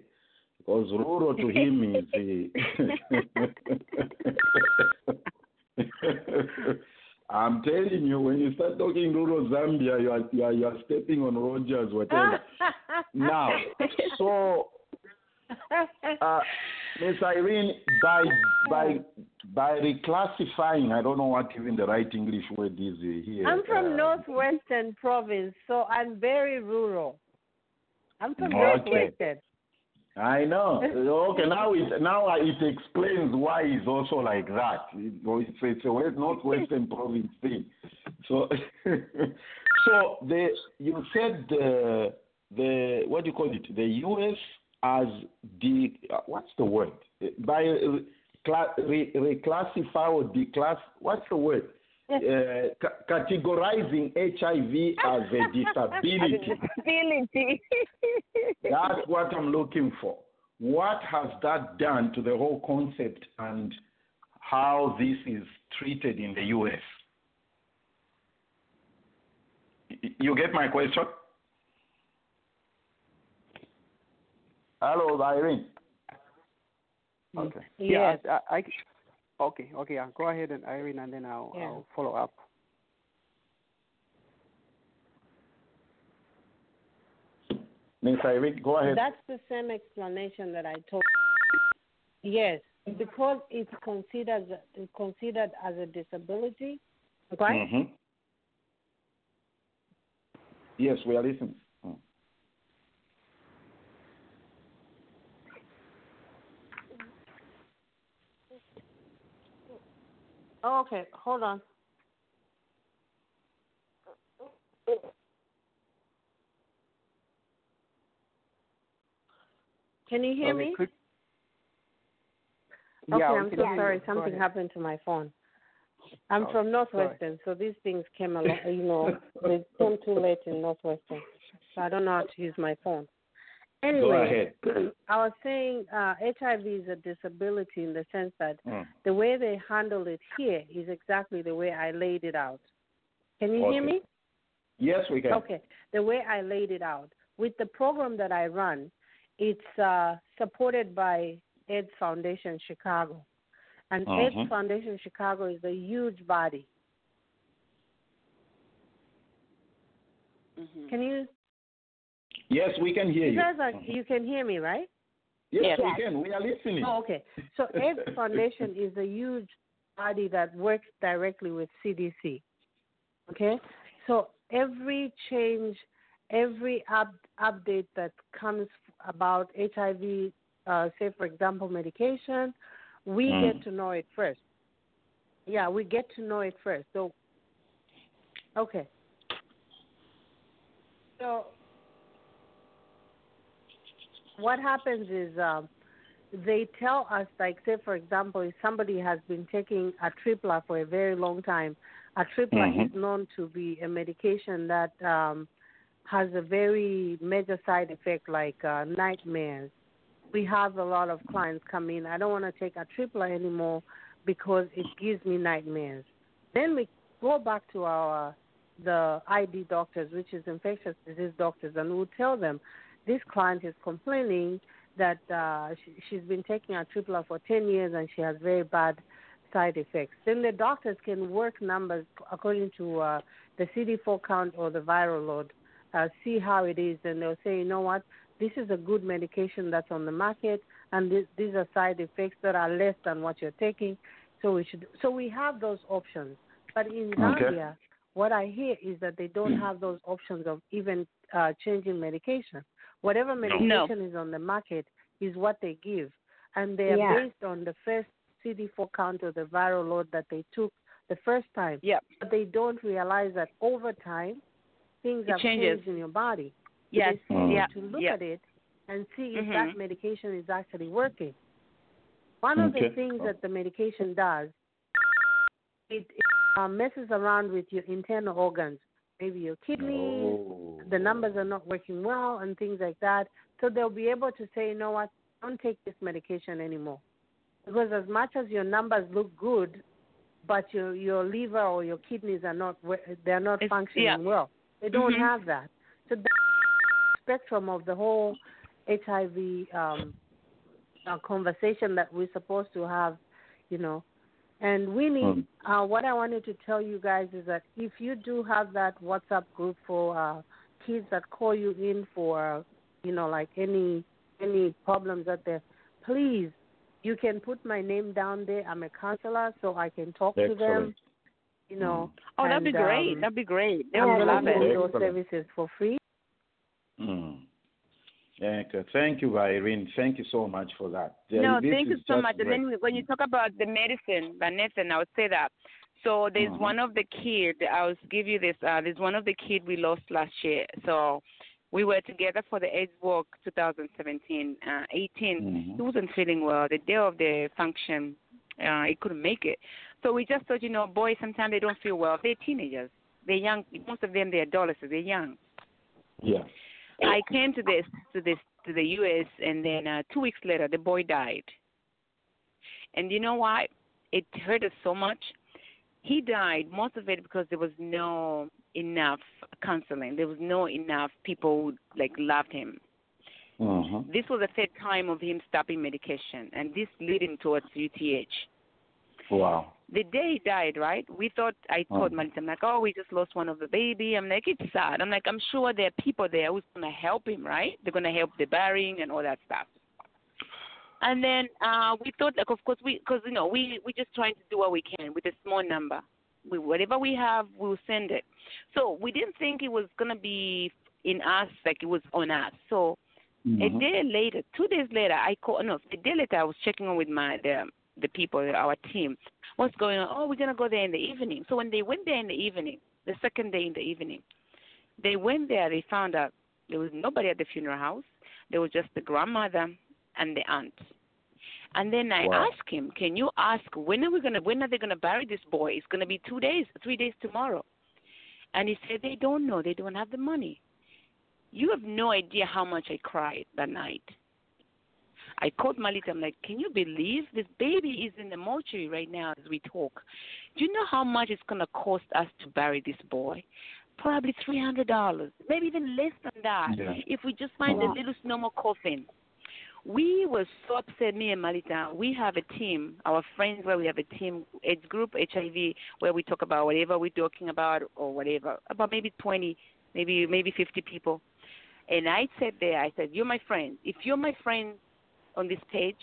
Speaker 2: because rural to him is. <laughs> <laughs> <laughs> I'm telling you, when you start talking rural Zambia, you are you are, you are stepping on Rogers, whatever. <laughs> now, so uh, Miss Irene, by by by reclassifying, I don't know what even the right English word is here.
Speaker 5: I'm from
Speaker 2: uh,
Speaker 5: Northwestern Province, so I'm very rural. I'm from
Speaker 2: Okay.
Speaker 5: Northwestern.
Speaker 2: I know. <laughs> Okay, now it now it explains why it's also like that. It's, it's a West northwestern <laughs> province thing. So, <laughs> so the you said the the what do you call it? The U.S. as the what's the word by re, reclassify or declass. What's the word? Uh, categorizing HIV as a <laughs> disability.
Speaker 3: Disability.
Speaker 2: That's what I'm looking for. What has that done to the whole concept and how this is treated in the U.S.? You get my question? Hello, Irene. Okay.
Speaker 5: Yes.
Speaker 6: I, I, I- okay, okay. Yeah, go ahead and Irene, and then I'll,
Speaker 5: Yeah.
Speaker 6: I'll follow up.
Speaker 2: Miss Irene, go ahead.
Speaker 5: That's the same explanation that I told. Yes, because it's considered it's considered as a disability, right?
Speaker 2: Mhm. Yes, we are listening. Mm.
Speaker 5: Oh, okay, hold on. Can you hear
Speaker 6: Okay,
Speaker 5: me?
Speaker 6: could-
Speaker 5: Okay,
Speaker 6: yeah, we
Speaker 5: I'm so sorry. Something happened to my phone. I'm
Speaker 6: Oh,
Speaker 5: from Northwestern, so these things came along. You know, they came too late in Northwestern, so I don't know how to use my phone. Anyway, <clears throat> I was saying uh, HIV is a disability in the sense that
Speaker 2: Mm.
Speaker 5: the way they handle it here is exactly the way I laid it out. Can you hear me?
Speaker 2: Yes, we can.
Speaker 5: Okay. The way I laid it out with the program that I run, it's uh, supported by AIDS Foundation Chicago. And AIDS
Speaker 2: Uh-huh.
Speaker 5: Foundation Chicago is a huge body.
Speaker 3: Mhm.
Speaker 5: Can you
Speaker 2: Yes, we can hear
Speaker 5: you
Speaker 2: you.
Speaker 5: guys are
Speaker 2: Mhm.
Speaker 5: you can hear me, right?
Speaker 2: Yes,
Speaker 3: Yes.
Speaker 2: we can. We are listening.
Speaker 5: Oh, okay. So <laughs> AIDS Foundation is a huge body that works directly with CDC. Okay? So every change, every up, update that comes about HIV, uh, say for example medication, we
Speaker 2: Mm.
Speaker 5: get to know it first. Yeah, we get to know it first. So, okay. So, what happens is um, they tell us, like, say, for example, if somebody has been taking a tripla for a very long time, Atripla
Speaker 2: Mhm.
Speaker 5: is known to be a medication that um, has a very major side effect like uh, nightmares. We have a lot of clients come in. I don't want to take a tripla anymore because it gives me nightmares. Then we go back to our the ID doctors, which is infectious disease doctors, and we'll tell them this client is complaining that uh, she, she's been taking a tripla for 10 years and she has very bad side effects. Then the doctors can work numbers according to uh, the CD4 count or the viral load, uh, see how it is, and they'll say, you know what, this is a good medication that's on the market, and this, these are side effects that are less than what you're taking. So we should. So we have those options. But in
Speaker 2: Okay.
Speaker 5: Zambia, what I hear is that they don't have those options of even uh, changing medication. Whatever medication is on the market is what they give, and they are
Speaker 4: Yeah.
Speaker 5: based on the first CD4 count or the viral load that they took the first time.
Speaker 3: Yep.
Speaker 5: But they don't realize that over time, things
Speaker 3: It
Speaker 5: have
Speaker 3: changes.
Speaker 5: changed in your body.
Speaker 3: Yes.
Speaker 5: They still
Speaker 2: Mm.
Speaker 3: Yeah.
Speaker 5: to look
Speaker 3: Yeah.
Speaker 5: at it and see if
Speaker 3: Mhm.
Speaker 5: that medication is actually working. One of the
Speaker 2: Okay.
Speaker 5: things that the medication does, it, it uh, messes around with your internal organs, maybe your kidneys,
Speaker 2: Oh.
Speaker 5: The numbers are not working well, and things like that. So they'll be able to say, you know what, don't take this medication anymore. Because as much as your numbers look good, but your your liver or your kidneys are not they're not
Speaker 3: It's-
Speaker 5: functioning
Speaker 3: yeah.
Speaker 5: well. They don't
Speaker 3: Mhm.
Speaker 5: have that. So the spectrum of the whole HIV um, uh, conversation that we're supposed to have, you know. And Winnie,
Speaker 2: Mm.
Speaker 5: uh, what I wanted to tell you guys is that if you do have that WhatsApp group for uh, kids that call you in for, you know, like any any problems out there, please, you can put my name down there. I'm a counselor, so I can talk to them. You know.
Speaker 3: Oh, that'd be
Speaker 5: and,
Speaker 3: great.
Speaker 5: um,
Speaker 3: that'd be great. They
Speaker 5: I'm
Speaker 3: will love it.
Speaker 5: those services for free.
Speaker 2: Mm. Okay. Thank you, Irene. Thank you so much for that.
Speaker 3: No,
Speaker 2: this
Speaker 3: thank you so much. And then when you talk about the medicine, Vanessa, I would say that. So there's
Speaker 2: Mhm.
Speaker 3: one of the kid. I'll give you this. Uh, there's one of the kid we lost last year. So we were together for the AIDS Walk 2017, uh, 18.
Speaker 2: Mhm.
Speaker 3: He wasn't feeling well. The day of the function, uh, he couldn't make it. So we just thought, you know, boys sometimes they don't feel well. They're teenagers. They're young. Most of them they're adolescents. They're young.
Speaker 2: Yeah.
Speaker 3: I came to this to this to the U.S. and then uh, two weeks later the boy died. And you know why? It hurt us so much. He died most of it because there was no enough counseling. There was no enough people who like loved him.
Speaker 2: Mhm.
Speaker 3: This was the third time of him stopping medication, and this leading towards UTH.
Speaker 2: Wow.
Speaker 3: The day he died, right? We thought I told
Speaker 2: Oh.
Speaker 3: Melissa, I'm like, oh, we just lost one of the baby. I'm like, it's sad. I'm like, I'm sure there are people there who's gonna help him, right? They're gonna help the burying and all that stuff. And then uh we thought, like, of course, we because you know we we just trying to do what we can with a small number. We whatever we have, we'll send it. So we didn't think it was gonna be in us, like it was on us. So a
Speaker 2: Mhm.
Speaker 3: day later, two days later, I called. No, a day later, I was checking on with my the the people, our team. What's going on? Oh, we're gonna go there in the evening. So when they went there in the evening, the second day in the evening, they went there. They found out there was nobody at the funeral house. There was just the grandmother and the aunt. And then I
Speaker 2: Wow.
Speaker 3: asked him, "Can you ask when are we gonna? When are they gonna bury this boy? It's gonna be two days, three days tomorrow." And he said, "They don't know. They don't have the money." You have no idea how much I cried that night. I called Malita. I'm like, can you believe this baby is in the mortuary right now as we talk? Do you know how much it's going to cost us to bury this boy? Probably $300, maybe even less than that.
Speaker 2: Yeah.
Speaker 3: If we just find
Speaker 2: Wow.
Speaker 3: a little normal coffin. We were so upset, me and Malita. We have a team, our friends, where we have a team, AIDS group, HIV, where we talk about whatever we're talking about or whatever, about maybe 20, maybe maybe 50 people. And I said there, I said, you're my friend. If you're my friend on this page,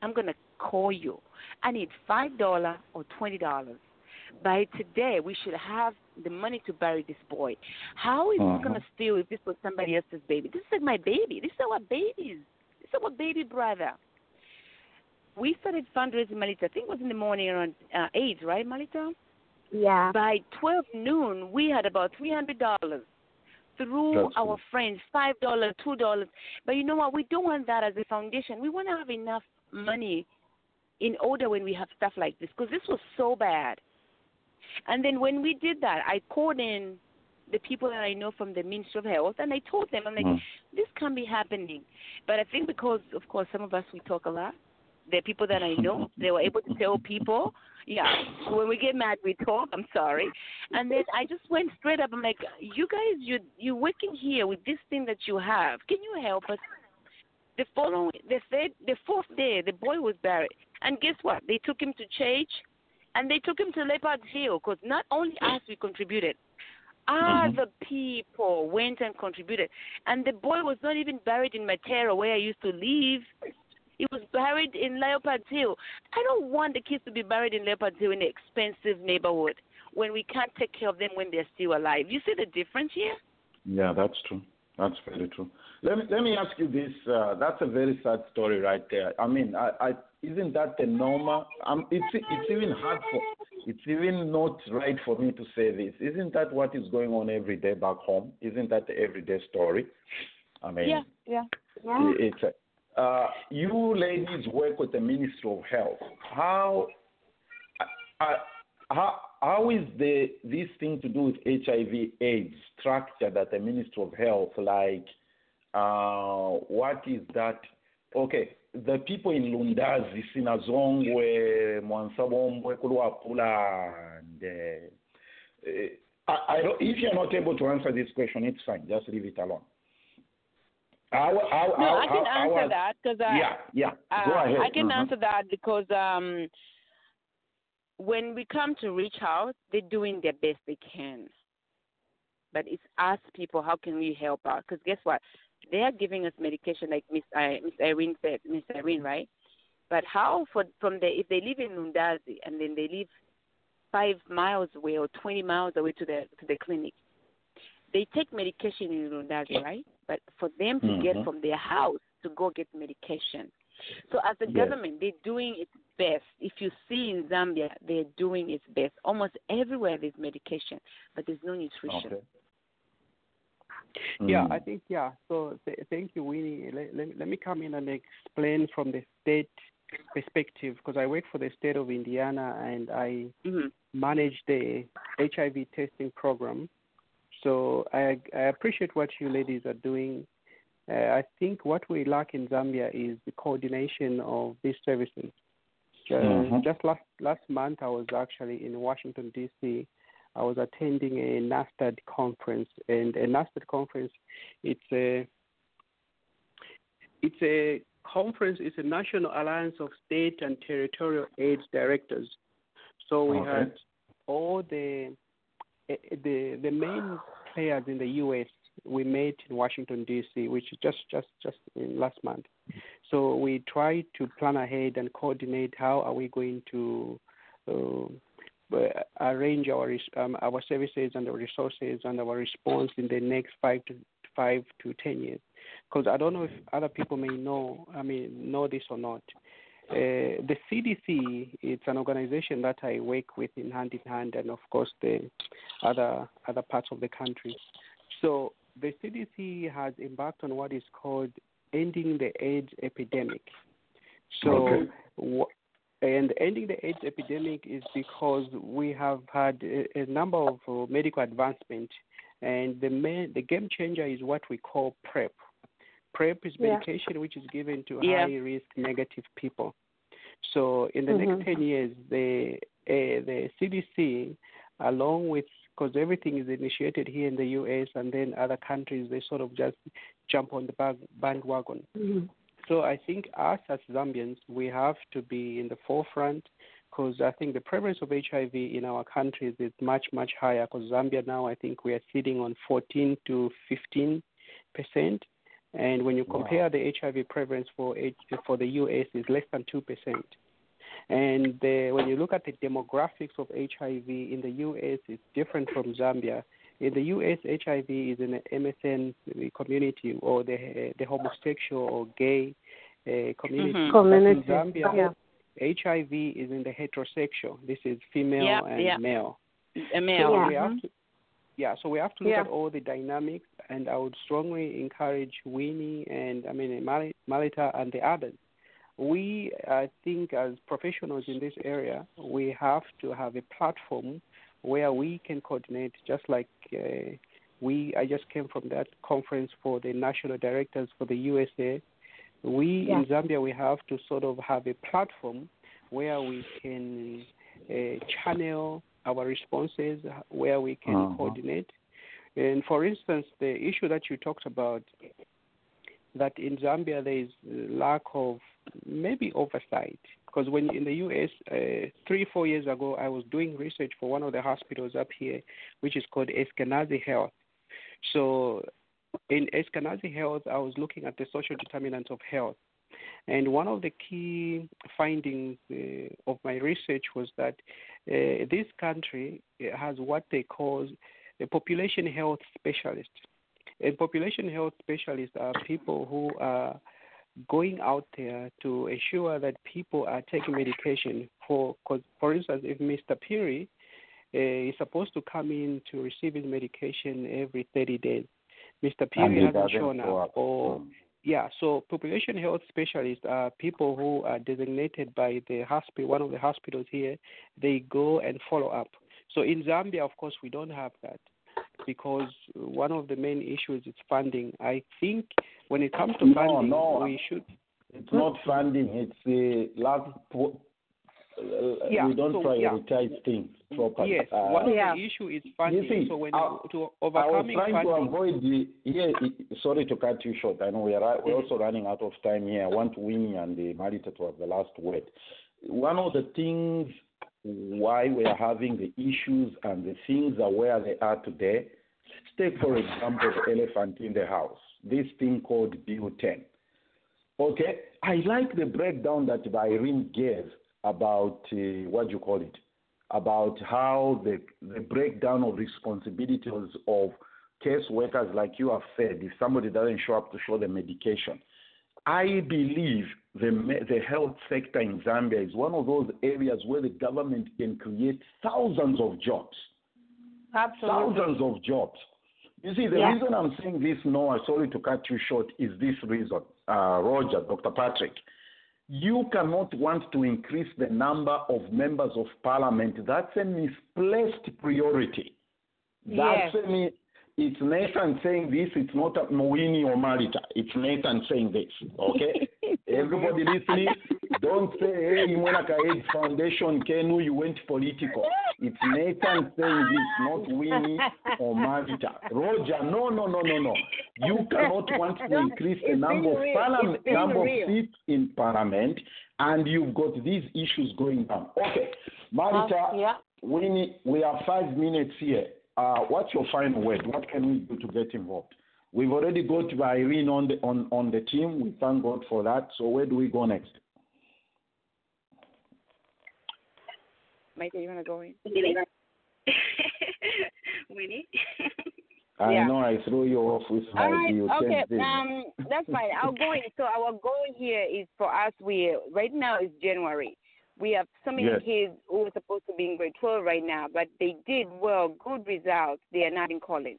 Speaker 3: I'm gonna call you. I need five dollar or twenty dollars. By today, we should have the money to bury this boy. How is
Speaker 2: Uh-huh.
Speaker 3: he gonna steal if this was somebody else's baby? This is like my baby. This is our babies. This is our baby brother. We started fundraising, Malita. I think it was in the morning around uh, eight, right, Malita?
Speaker 4: Yeah.
Speaker 3: By twelve noon, we had about three hundred dollars through
Speaker 2: That's
Speaker 3: our
Speaker 2: good.
Speaker 3: friends, five dollars, two dollars. But you know what? We don't want that as a foundation. We want to have enough money in order when we have stuff like this, because this was so bad. And then when we did that, I called in the people that I know from the Ministry of Health, and I told them, I'm like,
Speaker 2: Mm.
Speaker 3: this can't be happening. But I think because, of course, some of us we talk a lot. The people that I know, <laughs> they were able to tell people. Yeah, when we get mad, we talk. I'm sorry, and then I just went straight up. I'm like, you guys, you you working here with this thing that you have. Can you help us? The following, the third, the fourth day, the boy was buried, and guess what? They took him to church, and they took him to Leopard's Hill because not only us we contributed,
Speaker 2: Mhm.
Speaker 3: other people went and contributed, and the boy was not even buried in Matero where I used to live. He was buried in Leopard's Hill. I don't want the kids to be buried in Leopard's Hill in an expensive neighborhood when we can't take care of them when they're still alive. You see the difference here?
Speaker 2: Yeah, that's true. That's very true. Let me let me ask you this. Uh, that's a very sad story right there. I mean, I, I isn't that the normal? Um, it's it's even hard for it's even not right for me to say this. Isn't that what is going on every day back home? Isn't that the everyday story? I mean,
Speaker 3: yeah, yeah.
Speaker 4: Yeah.
Speaker 2: it's a, uh, you ladies work with the Ministry of Health. How uh, how how is the this thing to do with HIV/AIDS structured at the Ministry of Health? Like, uh, what is that? Okay, the people in Lundazi, Sinazongwe, Mwansabombwe, Kuluapula, and uh, uh, I, I don't, if you're not able to answer this question, it's fine. Just leave it alone. How, how,
Speaker 3: No,
Speaker 2: how,
Speaker 3: I can answer that because
Speaker 2: Yeah, yeah. Go
Speaker 3: Uh,
Speaker 2: ahead.
Speaker 3: I can
Speaker 2: Mhm.
Speaker 3: answer that because um, when we come to reach out, they're doing their best they can. But it's us people, how can we help out? Because guess what? They are giving us medication, like Miss I, Miss Irene said, Miss Irene, right? But how for from the if they live in Lundazi and then they live five miles away or twenty miles away to the to the clinic, they take medication in Lundazi, right? But for them to get
Speaker 2: Mhm.
Speaker 3: from their house to go get medication. So as a
Speaker 2: Yes.
Speaker 3: government, they're doing its best. If you see in Zambia, they're doing its best. Almost everywhere there's medication, but there's no nutrition.
Speaker 2: Okay.
Speaker 6: Yeah,
Speaker 2: Mm.
Speaker 6: I think yeah. So th- thank you, Winnie. Let, let, me- let me come in and explain from the state perspective because I work for the state of Indiana and I
Speaker 3: hmm
Speaker 6: manage the HIV testing program. So I, I appreciate what you ladies are doing. Uh, I think what we lack in Zambia is the coordination of these services. Uh,
Speaker 2: Mhm.
Speaker 6: Just last last month, I was actually in Washington D.C. I was attending a NASTAD conference, and a NASTAD conference, it's a it's a conference. It's a national alliance of state and territorial AIDS directors. So we
Speaker 2: Okay.
Speaker 6: had all the eh, the the main players in the U.S. We met in Washington D.C., which is just just just in last month. So we tried to plan ahead and coordinate how are we going to uh, arrange our um, our services and our resources and our response in the next five to five to ten years. Because I don't know if other people may know, I mean, know this or not. Uh, the CDC, it's an organization that I work with in hand in hand, and of course the other other parts of the country. So the CDC has embarked on what is called ending the AIDS epidemic. So,
Speaker 2: Okay.
Speaker 6: And ending the AIDS epidemic is because we have had a, a number of uh, medical advancement, and the main, the game changer is what we call PrEP. PrEP is
Speaker 5: Yeah.
Speaker 6: medication which is given to
Speaker 3: Yeah.
Speaker 6: high risk negative people. So in the
Speaker 5: Mhm.
Speaker 6: next ten years, the uh, the CDC, along with because everything is initiated here in the U.S. and then other countries, they sort of just jump on the bandwagon.
Speaker 5: Mhm.
Speaker 6: So I think us as Zambians, we have to be in the forefront because I think the prevalence of HIV in our countries is much, much higher because Zambia now, I think we are sitting on 14 to 15 percent. And when you compare
Speaker 2: Wow.
Speaker 6: the HIV prevalence for H- for the US, is less than two percent. And the, when you look at the demographics of HIV in the US, it's different from Zambia. In the US, HIV is in the MSM community or the the homosexual or gay uh, community.
Speaker 3: Mhm.
Speaker 5: Community,
Speaker 6: In Zambia,
Speaker 5: yeah.
Speaker 6: HIV is in the heterosexual. This is female
Speaker 3: Yeah,
Speaker 6: and
Speaker 3: yeah.
Speaker 6: male.
Speaker 3: A male.
Speaker 6: So we
Speaker 3: mhm.
Speaker 6: have to, yeah. So we have to look
Speaker 5: Yeah.
Speaker 6: at all the dynamics, and I would strongly encourage Winnie and I mean Malita and the others. We, I think, as professionals in this area, we have to have a platform where we can coordinate, just like uh, we. I just came from that conference for the national directors for the USA. We in Zambia, we have to sort of have a platform where we can uh, channel our responses, where we can
Speaker 2: Uh-huh.
Speaker 6: coordinate. And for instance, the issue that you talked about, that in Zambia there is lack of maybe oversight. Because when in the U.S. Uh, three four years ago, I was doing research for one of the hospitals up here, which is called Eskenazi Health. So in Eskenazi Health, I was looking at the social determinants of health. And one of the key findings uh, of my research was that uh, this country has what they call a population health specialist. And population health specialists are people who are going out there to ensure that people are taking medication. For, for instance, if Mr. Piri uh, is supposed to come in to receive his medication every 30 days, Mr. Piri hasn't shown up,
Speaker 2: up.
Speaker 6: or
Speaker 2: Mm.
Speaker 6: yeah, so population health specialists are people who are designated by the hospital, one of the hospitals here. They go and follow up. So in Zambia, of course, we don't have that because one of the main issues is funding. I think when it comes to
Speaker 2: No,
Speaker 6: funding,
Speaker 2: no.
Speaker 6: we should.
Speaker 2: It's not funding. It's the last. Po- uh,
Speaker 6: Yeah,
Speaker 2: we don't
Speaker 6: so, yeah.
Speaker 2: prioritize things properly.
Speaker 6: Yes,
Speaker 2: Uh,
Speaker 6: one of
Speaker 5: Yeah.
Speaker 6: the issue is funding.
Speaker 2: see,
Speaker 6: so when
Speaker 2: I-
Speaker 6: you, to
Speaker 2: I was
Speaker 6: overcoming
Speaker 2: trying to avoid the. Yeah, sorry to cut you short. I know we are we're also running out of time here. I want Winnie and the Marita to have the last word. One of the things why we are having the issues and the things are where they are today. Let's take for example the elephant in the house. This thing called Bill 10. Okay, I like the breakdown that Irene gave about uh, what do you call it, about how the the breakdown of responsibilities of case workers, like you have said, if somebody doesn't show up to show the medication. I believe the the health sector in Zambia is one of those areas where the government can create thousands of jobs
Speaker 5: Absolutely.
Speaker 2: thousands of jobs. You see, the
Speaker 5: Yeah.
Speaker 2: reason I'm saying this, Noah, sorry to cut you short, is this reason, uh, Roger, Dr. Patrick. You cannot want to increase the number of members of parliament. That's a misplaced priority. That's
Speaker 5: Yes.
Speaker 2: a it's Nathan saying this, it's not Moini or Marita. It's Nathan saying this, okay? <laughs> Everybody listening, don't say, hey, Imwenaka AIDS Foundation, Kenu, you went political. It's Nathan saying this, not Winnie or Marita. Roger, no, no, no, no, no. You cannot want to <laughs> increase the number of
Speaker 5: being real.
Speaker 2: parliament, number of seats in parliament, and you've got these issues going on. Okay, Marita,
Speaker 5: Uh, yeah.
Speaker 2: Winnie, we have five minutes here. Uh, what's your final word? What can we do to get involved? We've already got Irene on the on, on the team. We thank God for that. So where do we go next?
Speaker 3: Michael, you want to go in? <laughs>
Speaker 4: Winnie.
Speaker 2: I
Speaker 3: Yeah.
Speaker 2: know I threw you off with
Speaker 3: All
Speaker 2: my
Speaker 3: right.
Speaker 2: you
Speaker 3: Okay.
Speaker 2: can't.
Speaker 3: Um, that's fine. Our goal. So our goal here is for us. We right now is January. We have so many
Speaker 2: Yes.
Speaker 3: kids who are supposed to be in grade 12 right now, but they did well, good results. They are not in college.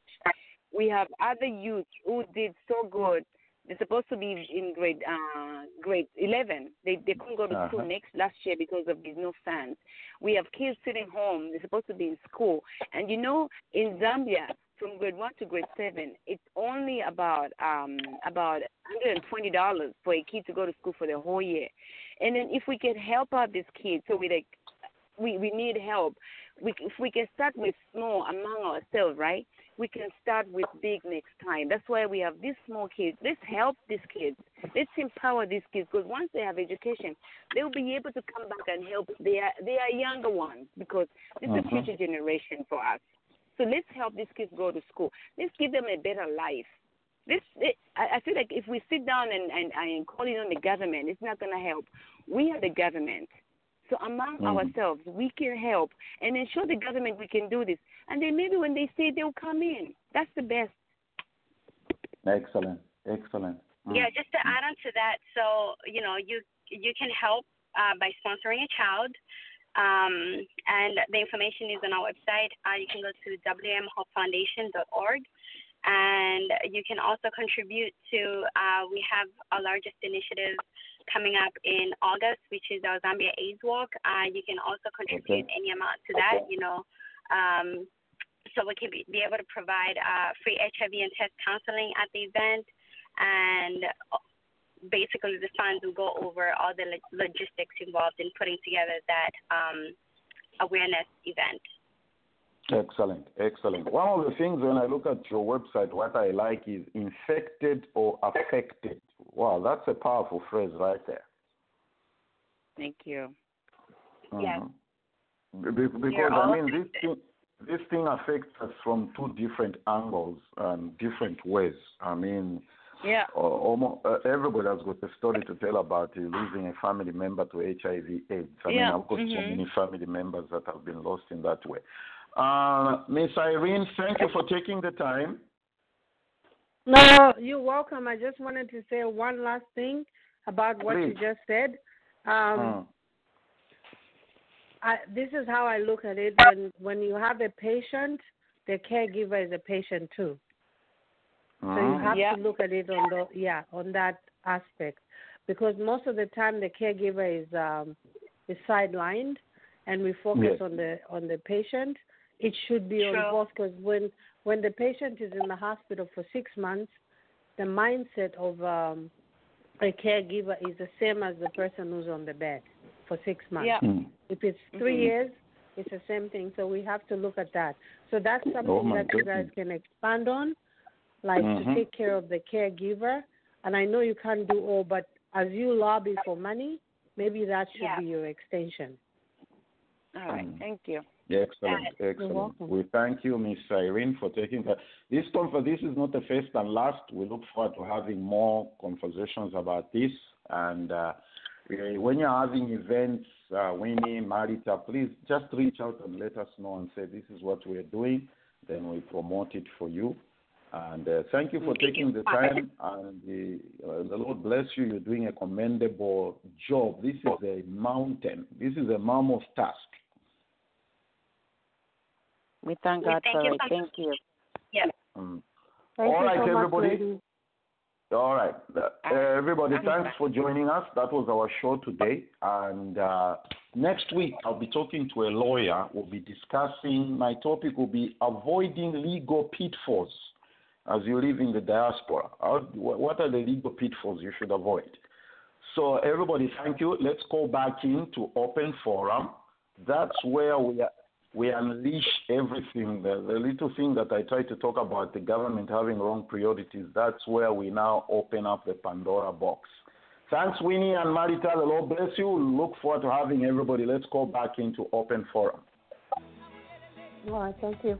Speaker 3: We have other youth who did so good. They're supposed to be in grade uh, grade 11. They they couldn't go to school
Speaker 2: Uh-huh.
Speaker 3: next last year because of these no funds. We have kids sitting home. They're supposed to be in school, and you know, in Zambia, from grade one to grade seven, it's only about um about hundred and twenty dollars for a kid to go to school for the whole year. And then if we can help out these kids, so we like we we need help. We if we can start with small among ourselves, right? We can start with big next time. That's why we have these small kids. Let's help these kids. Let's empower these kids because once they have education, they'll be able to come back and help their their younger ones because this is
Speaker 2: Mhm.
Speaker 3: future generation for us. So let's help these kids go to school. Let's give them a better life. This, it, I I feel like if we sit down and, and, and call it on the government, it's not going to help. We are the government. So among
Speaker 2: Mhm.
Speaker 3: ourselves, we can help and ensure the government we can do this. And then maybe when they say they'll come in, that's the best.
Speaker 2: Excellent. Excellent. Mm.
Speaker 4: Yeah, just to add on to that, so you know, you you can help uh, by sponsoring a child, um, and the information is on our website. Uh, you can go to wmhopefoundation.org, and you can also contribute to. Uh, we have our largest initiative coming up in August, which is our Zambia AIDS Walk. Uh, you can also contribute
Speaker 2: Okay.
Speaker 4: any amount to that. You know. Um, so we can be, be able to provide uh, free HIV and test counseling at the event, and uh, basically the funds will go over all the lo- logistics involved in putting together that um, awareness event.
Speaker 2: Excellent, excellent. One of the things when I look at your website, what I like is infected or affected. Wow, that's a powerful phrase right there.
Speaker 3: Thank you.
Speaker 4: Yes.
Speaker 2: Mhm. Be- be- Because I mean, this thing, this thing affects us from two different angles and different ways. I mean,
Speaker 3: Yeah.
Speaker 2: almost uh, everybody has got a story to tell about uh, losing a family member to HIV/AIDS. I mean, I've got so
Speaker 3: mhm.
Speaker 2: many family members that have been lost in that way. Uh, Miss Irene, thank you for taking the time.
Speaker 5: No, you're welcome. I just wanted to say one last thing about what you just said. Um,
Speaker 2: Mm.
Speaker 5: I, this is how I look at it. When when you have a patient, the caregiver is a patient too. So you
Speaker 2: Mm.
Speaker 5: have
Speaker 3: Yeah.
Speaker 5: to look at it on the yeah on that aspect, because most of the time the caregiver is um, is sidelined, and we focus
Speaker 2: Yes.
Speaker 5: on the on the patient. It should be on both because when when the patient is in the hospital for six months, the mindset of um, a caregiver is the same as the person who's on the bed for six months.
Speaker 3: Yeah.
Speaker 2: Mm.
Speaker 5: If it's 3
Speaker 3: Mhm.
Speaker 5: years, it's the same thing. So we have to look at that. So that's something
Speaker 2: Oh, my
Speaker 5: that you guys can expand on, like
Speaker 2: Mhm.
Speaker 5: to take care of the caregiver. And I know you can't do all, but as you lobby for money, maybe that should
Speaker 4: Yeah.
Speaker 5: be your extension.
Speaker 3: All right.
Speaker 2: Mm.
Speaker 3: Thank you.
Speaker 2: Excellent, excellent.
Speaker 5: welcome.
Speaker 2: We thank you, Miss Irene, for taking that. This confer- this is not the first and last. We look forward to having more conversations about this. And uh, when you're having events, uh, Winnie, Marita, please just reach out and let us know and say this is what we're doing. Then we promote it for you. And uh, thank you for taking the time. And the, uh, the Lord bless you. You're doing a commendable job. This is a mountain. This is a mammoth task.
Speaker 3: We thank
Speaker 4: We
Speaker 3: God
Speaker 4: thank
Speaker 3: for
Speaker 4: you
Speaker 3: it.
Speaker 4: so
Speaker 3: Thank you.
Speaker 2: Mm.
Speaker 5: Thank
Speaker 2: All
Speaker 5: you
Speaker 2: right,
Speaker 5: so much,
Speaker 2: everybody.
Speaker 5: ladies.
Speaker 2: All right. Uh, everybody, thanks for joining us. That was our show today. And uh, next week, I'll be talking to a lawyer. We'll be discussing, my topic will be avoiding legal pitfalls as you live in the diaspora. What are the legal pitfalls you should avoid? So, everybody, thank you. Let's go back into open forum. That's where we are we unleash everything. The, the little thing that I try to talk about, the government having wrong priorities, that's where we now open up the Pandora box. Thanks, Winnie and Marita. The Lord bless you. Look forward to having everybody. Let's go back into open forum.
Speaker 5: All right, thank you.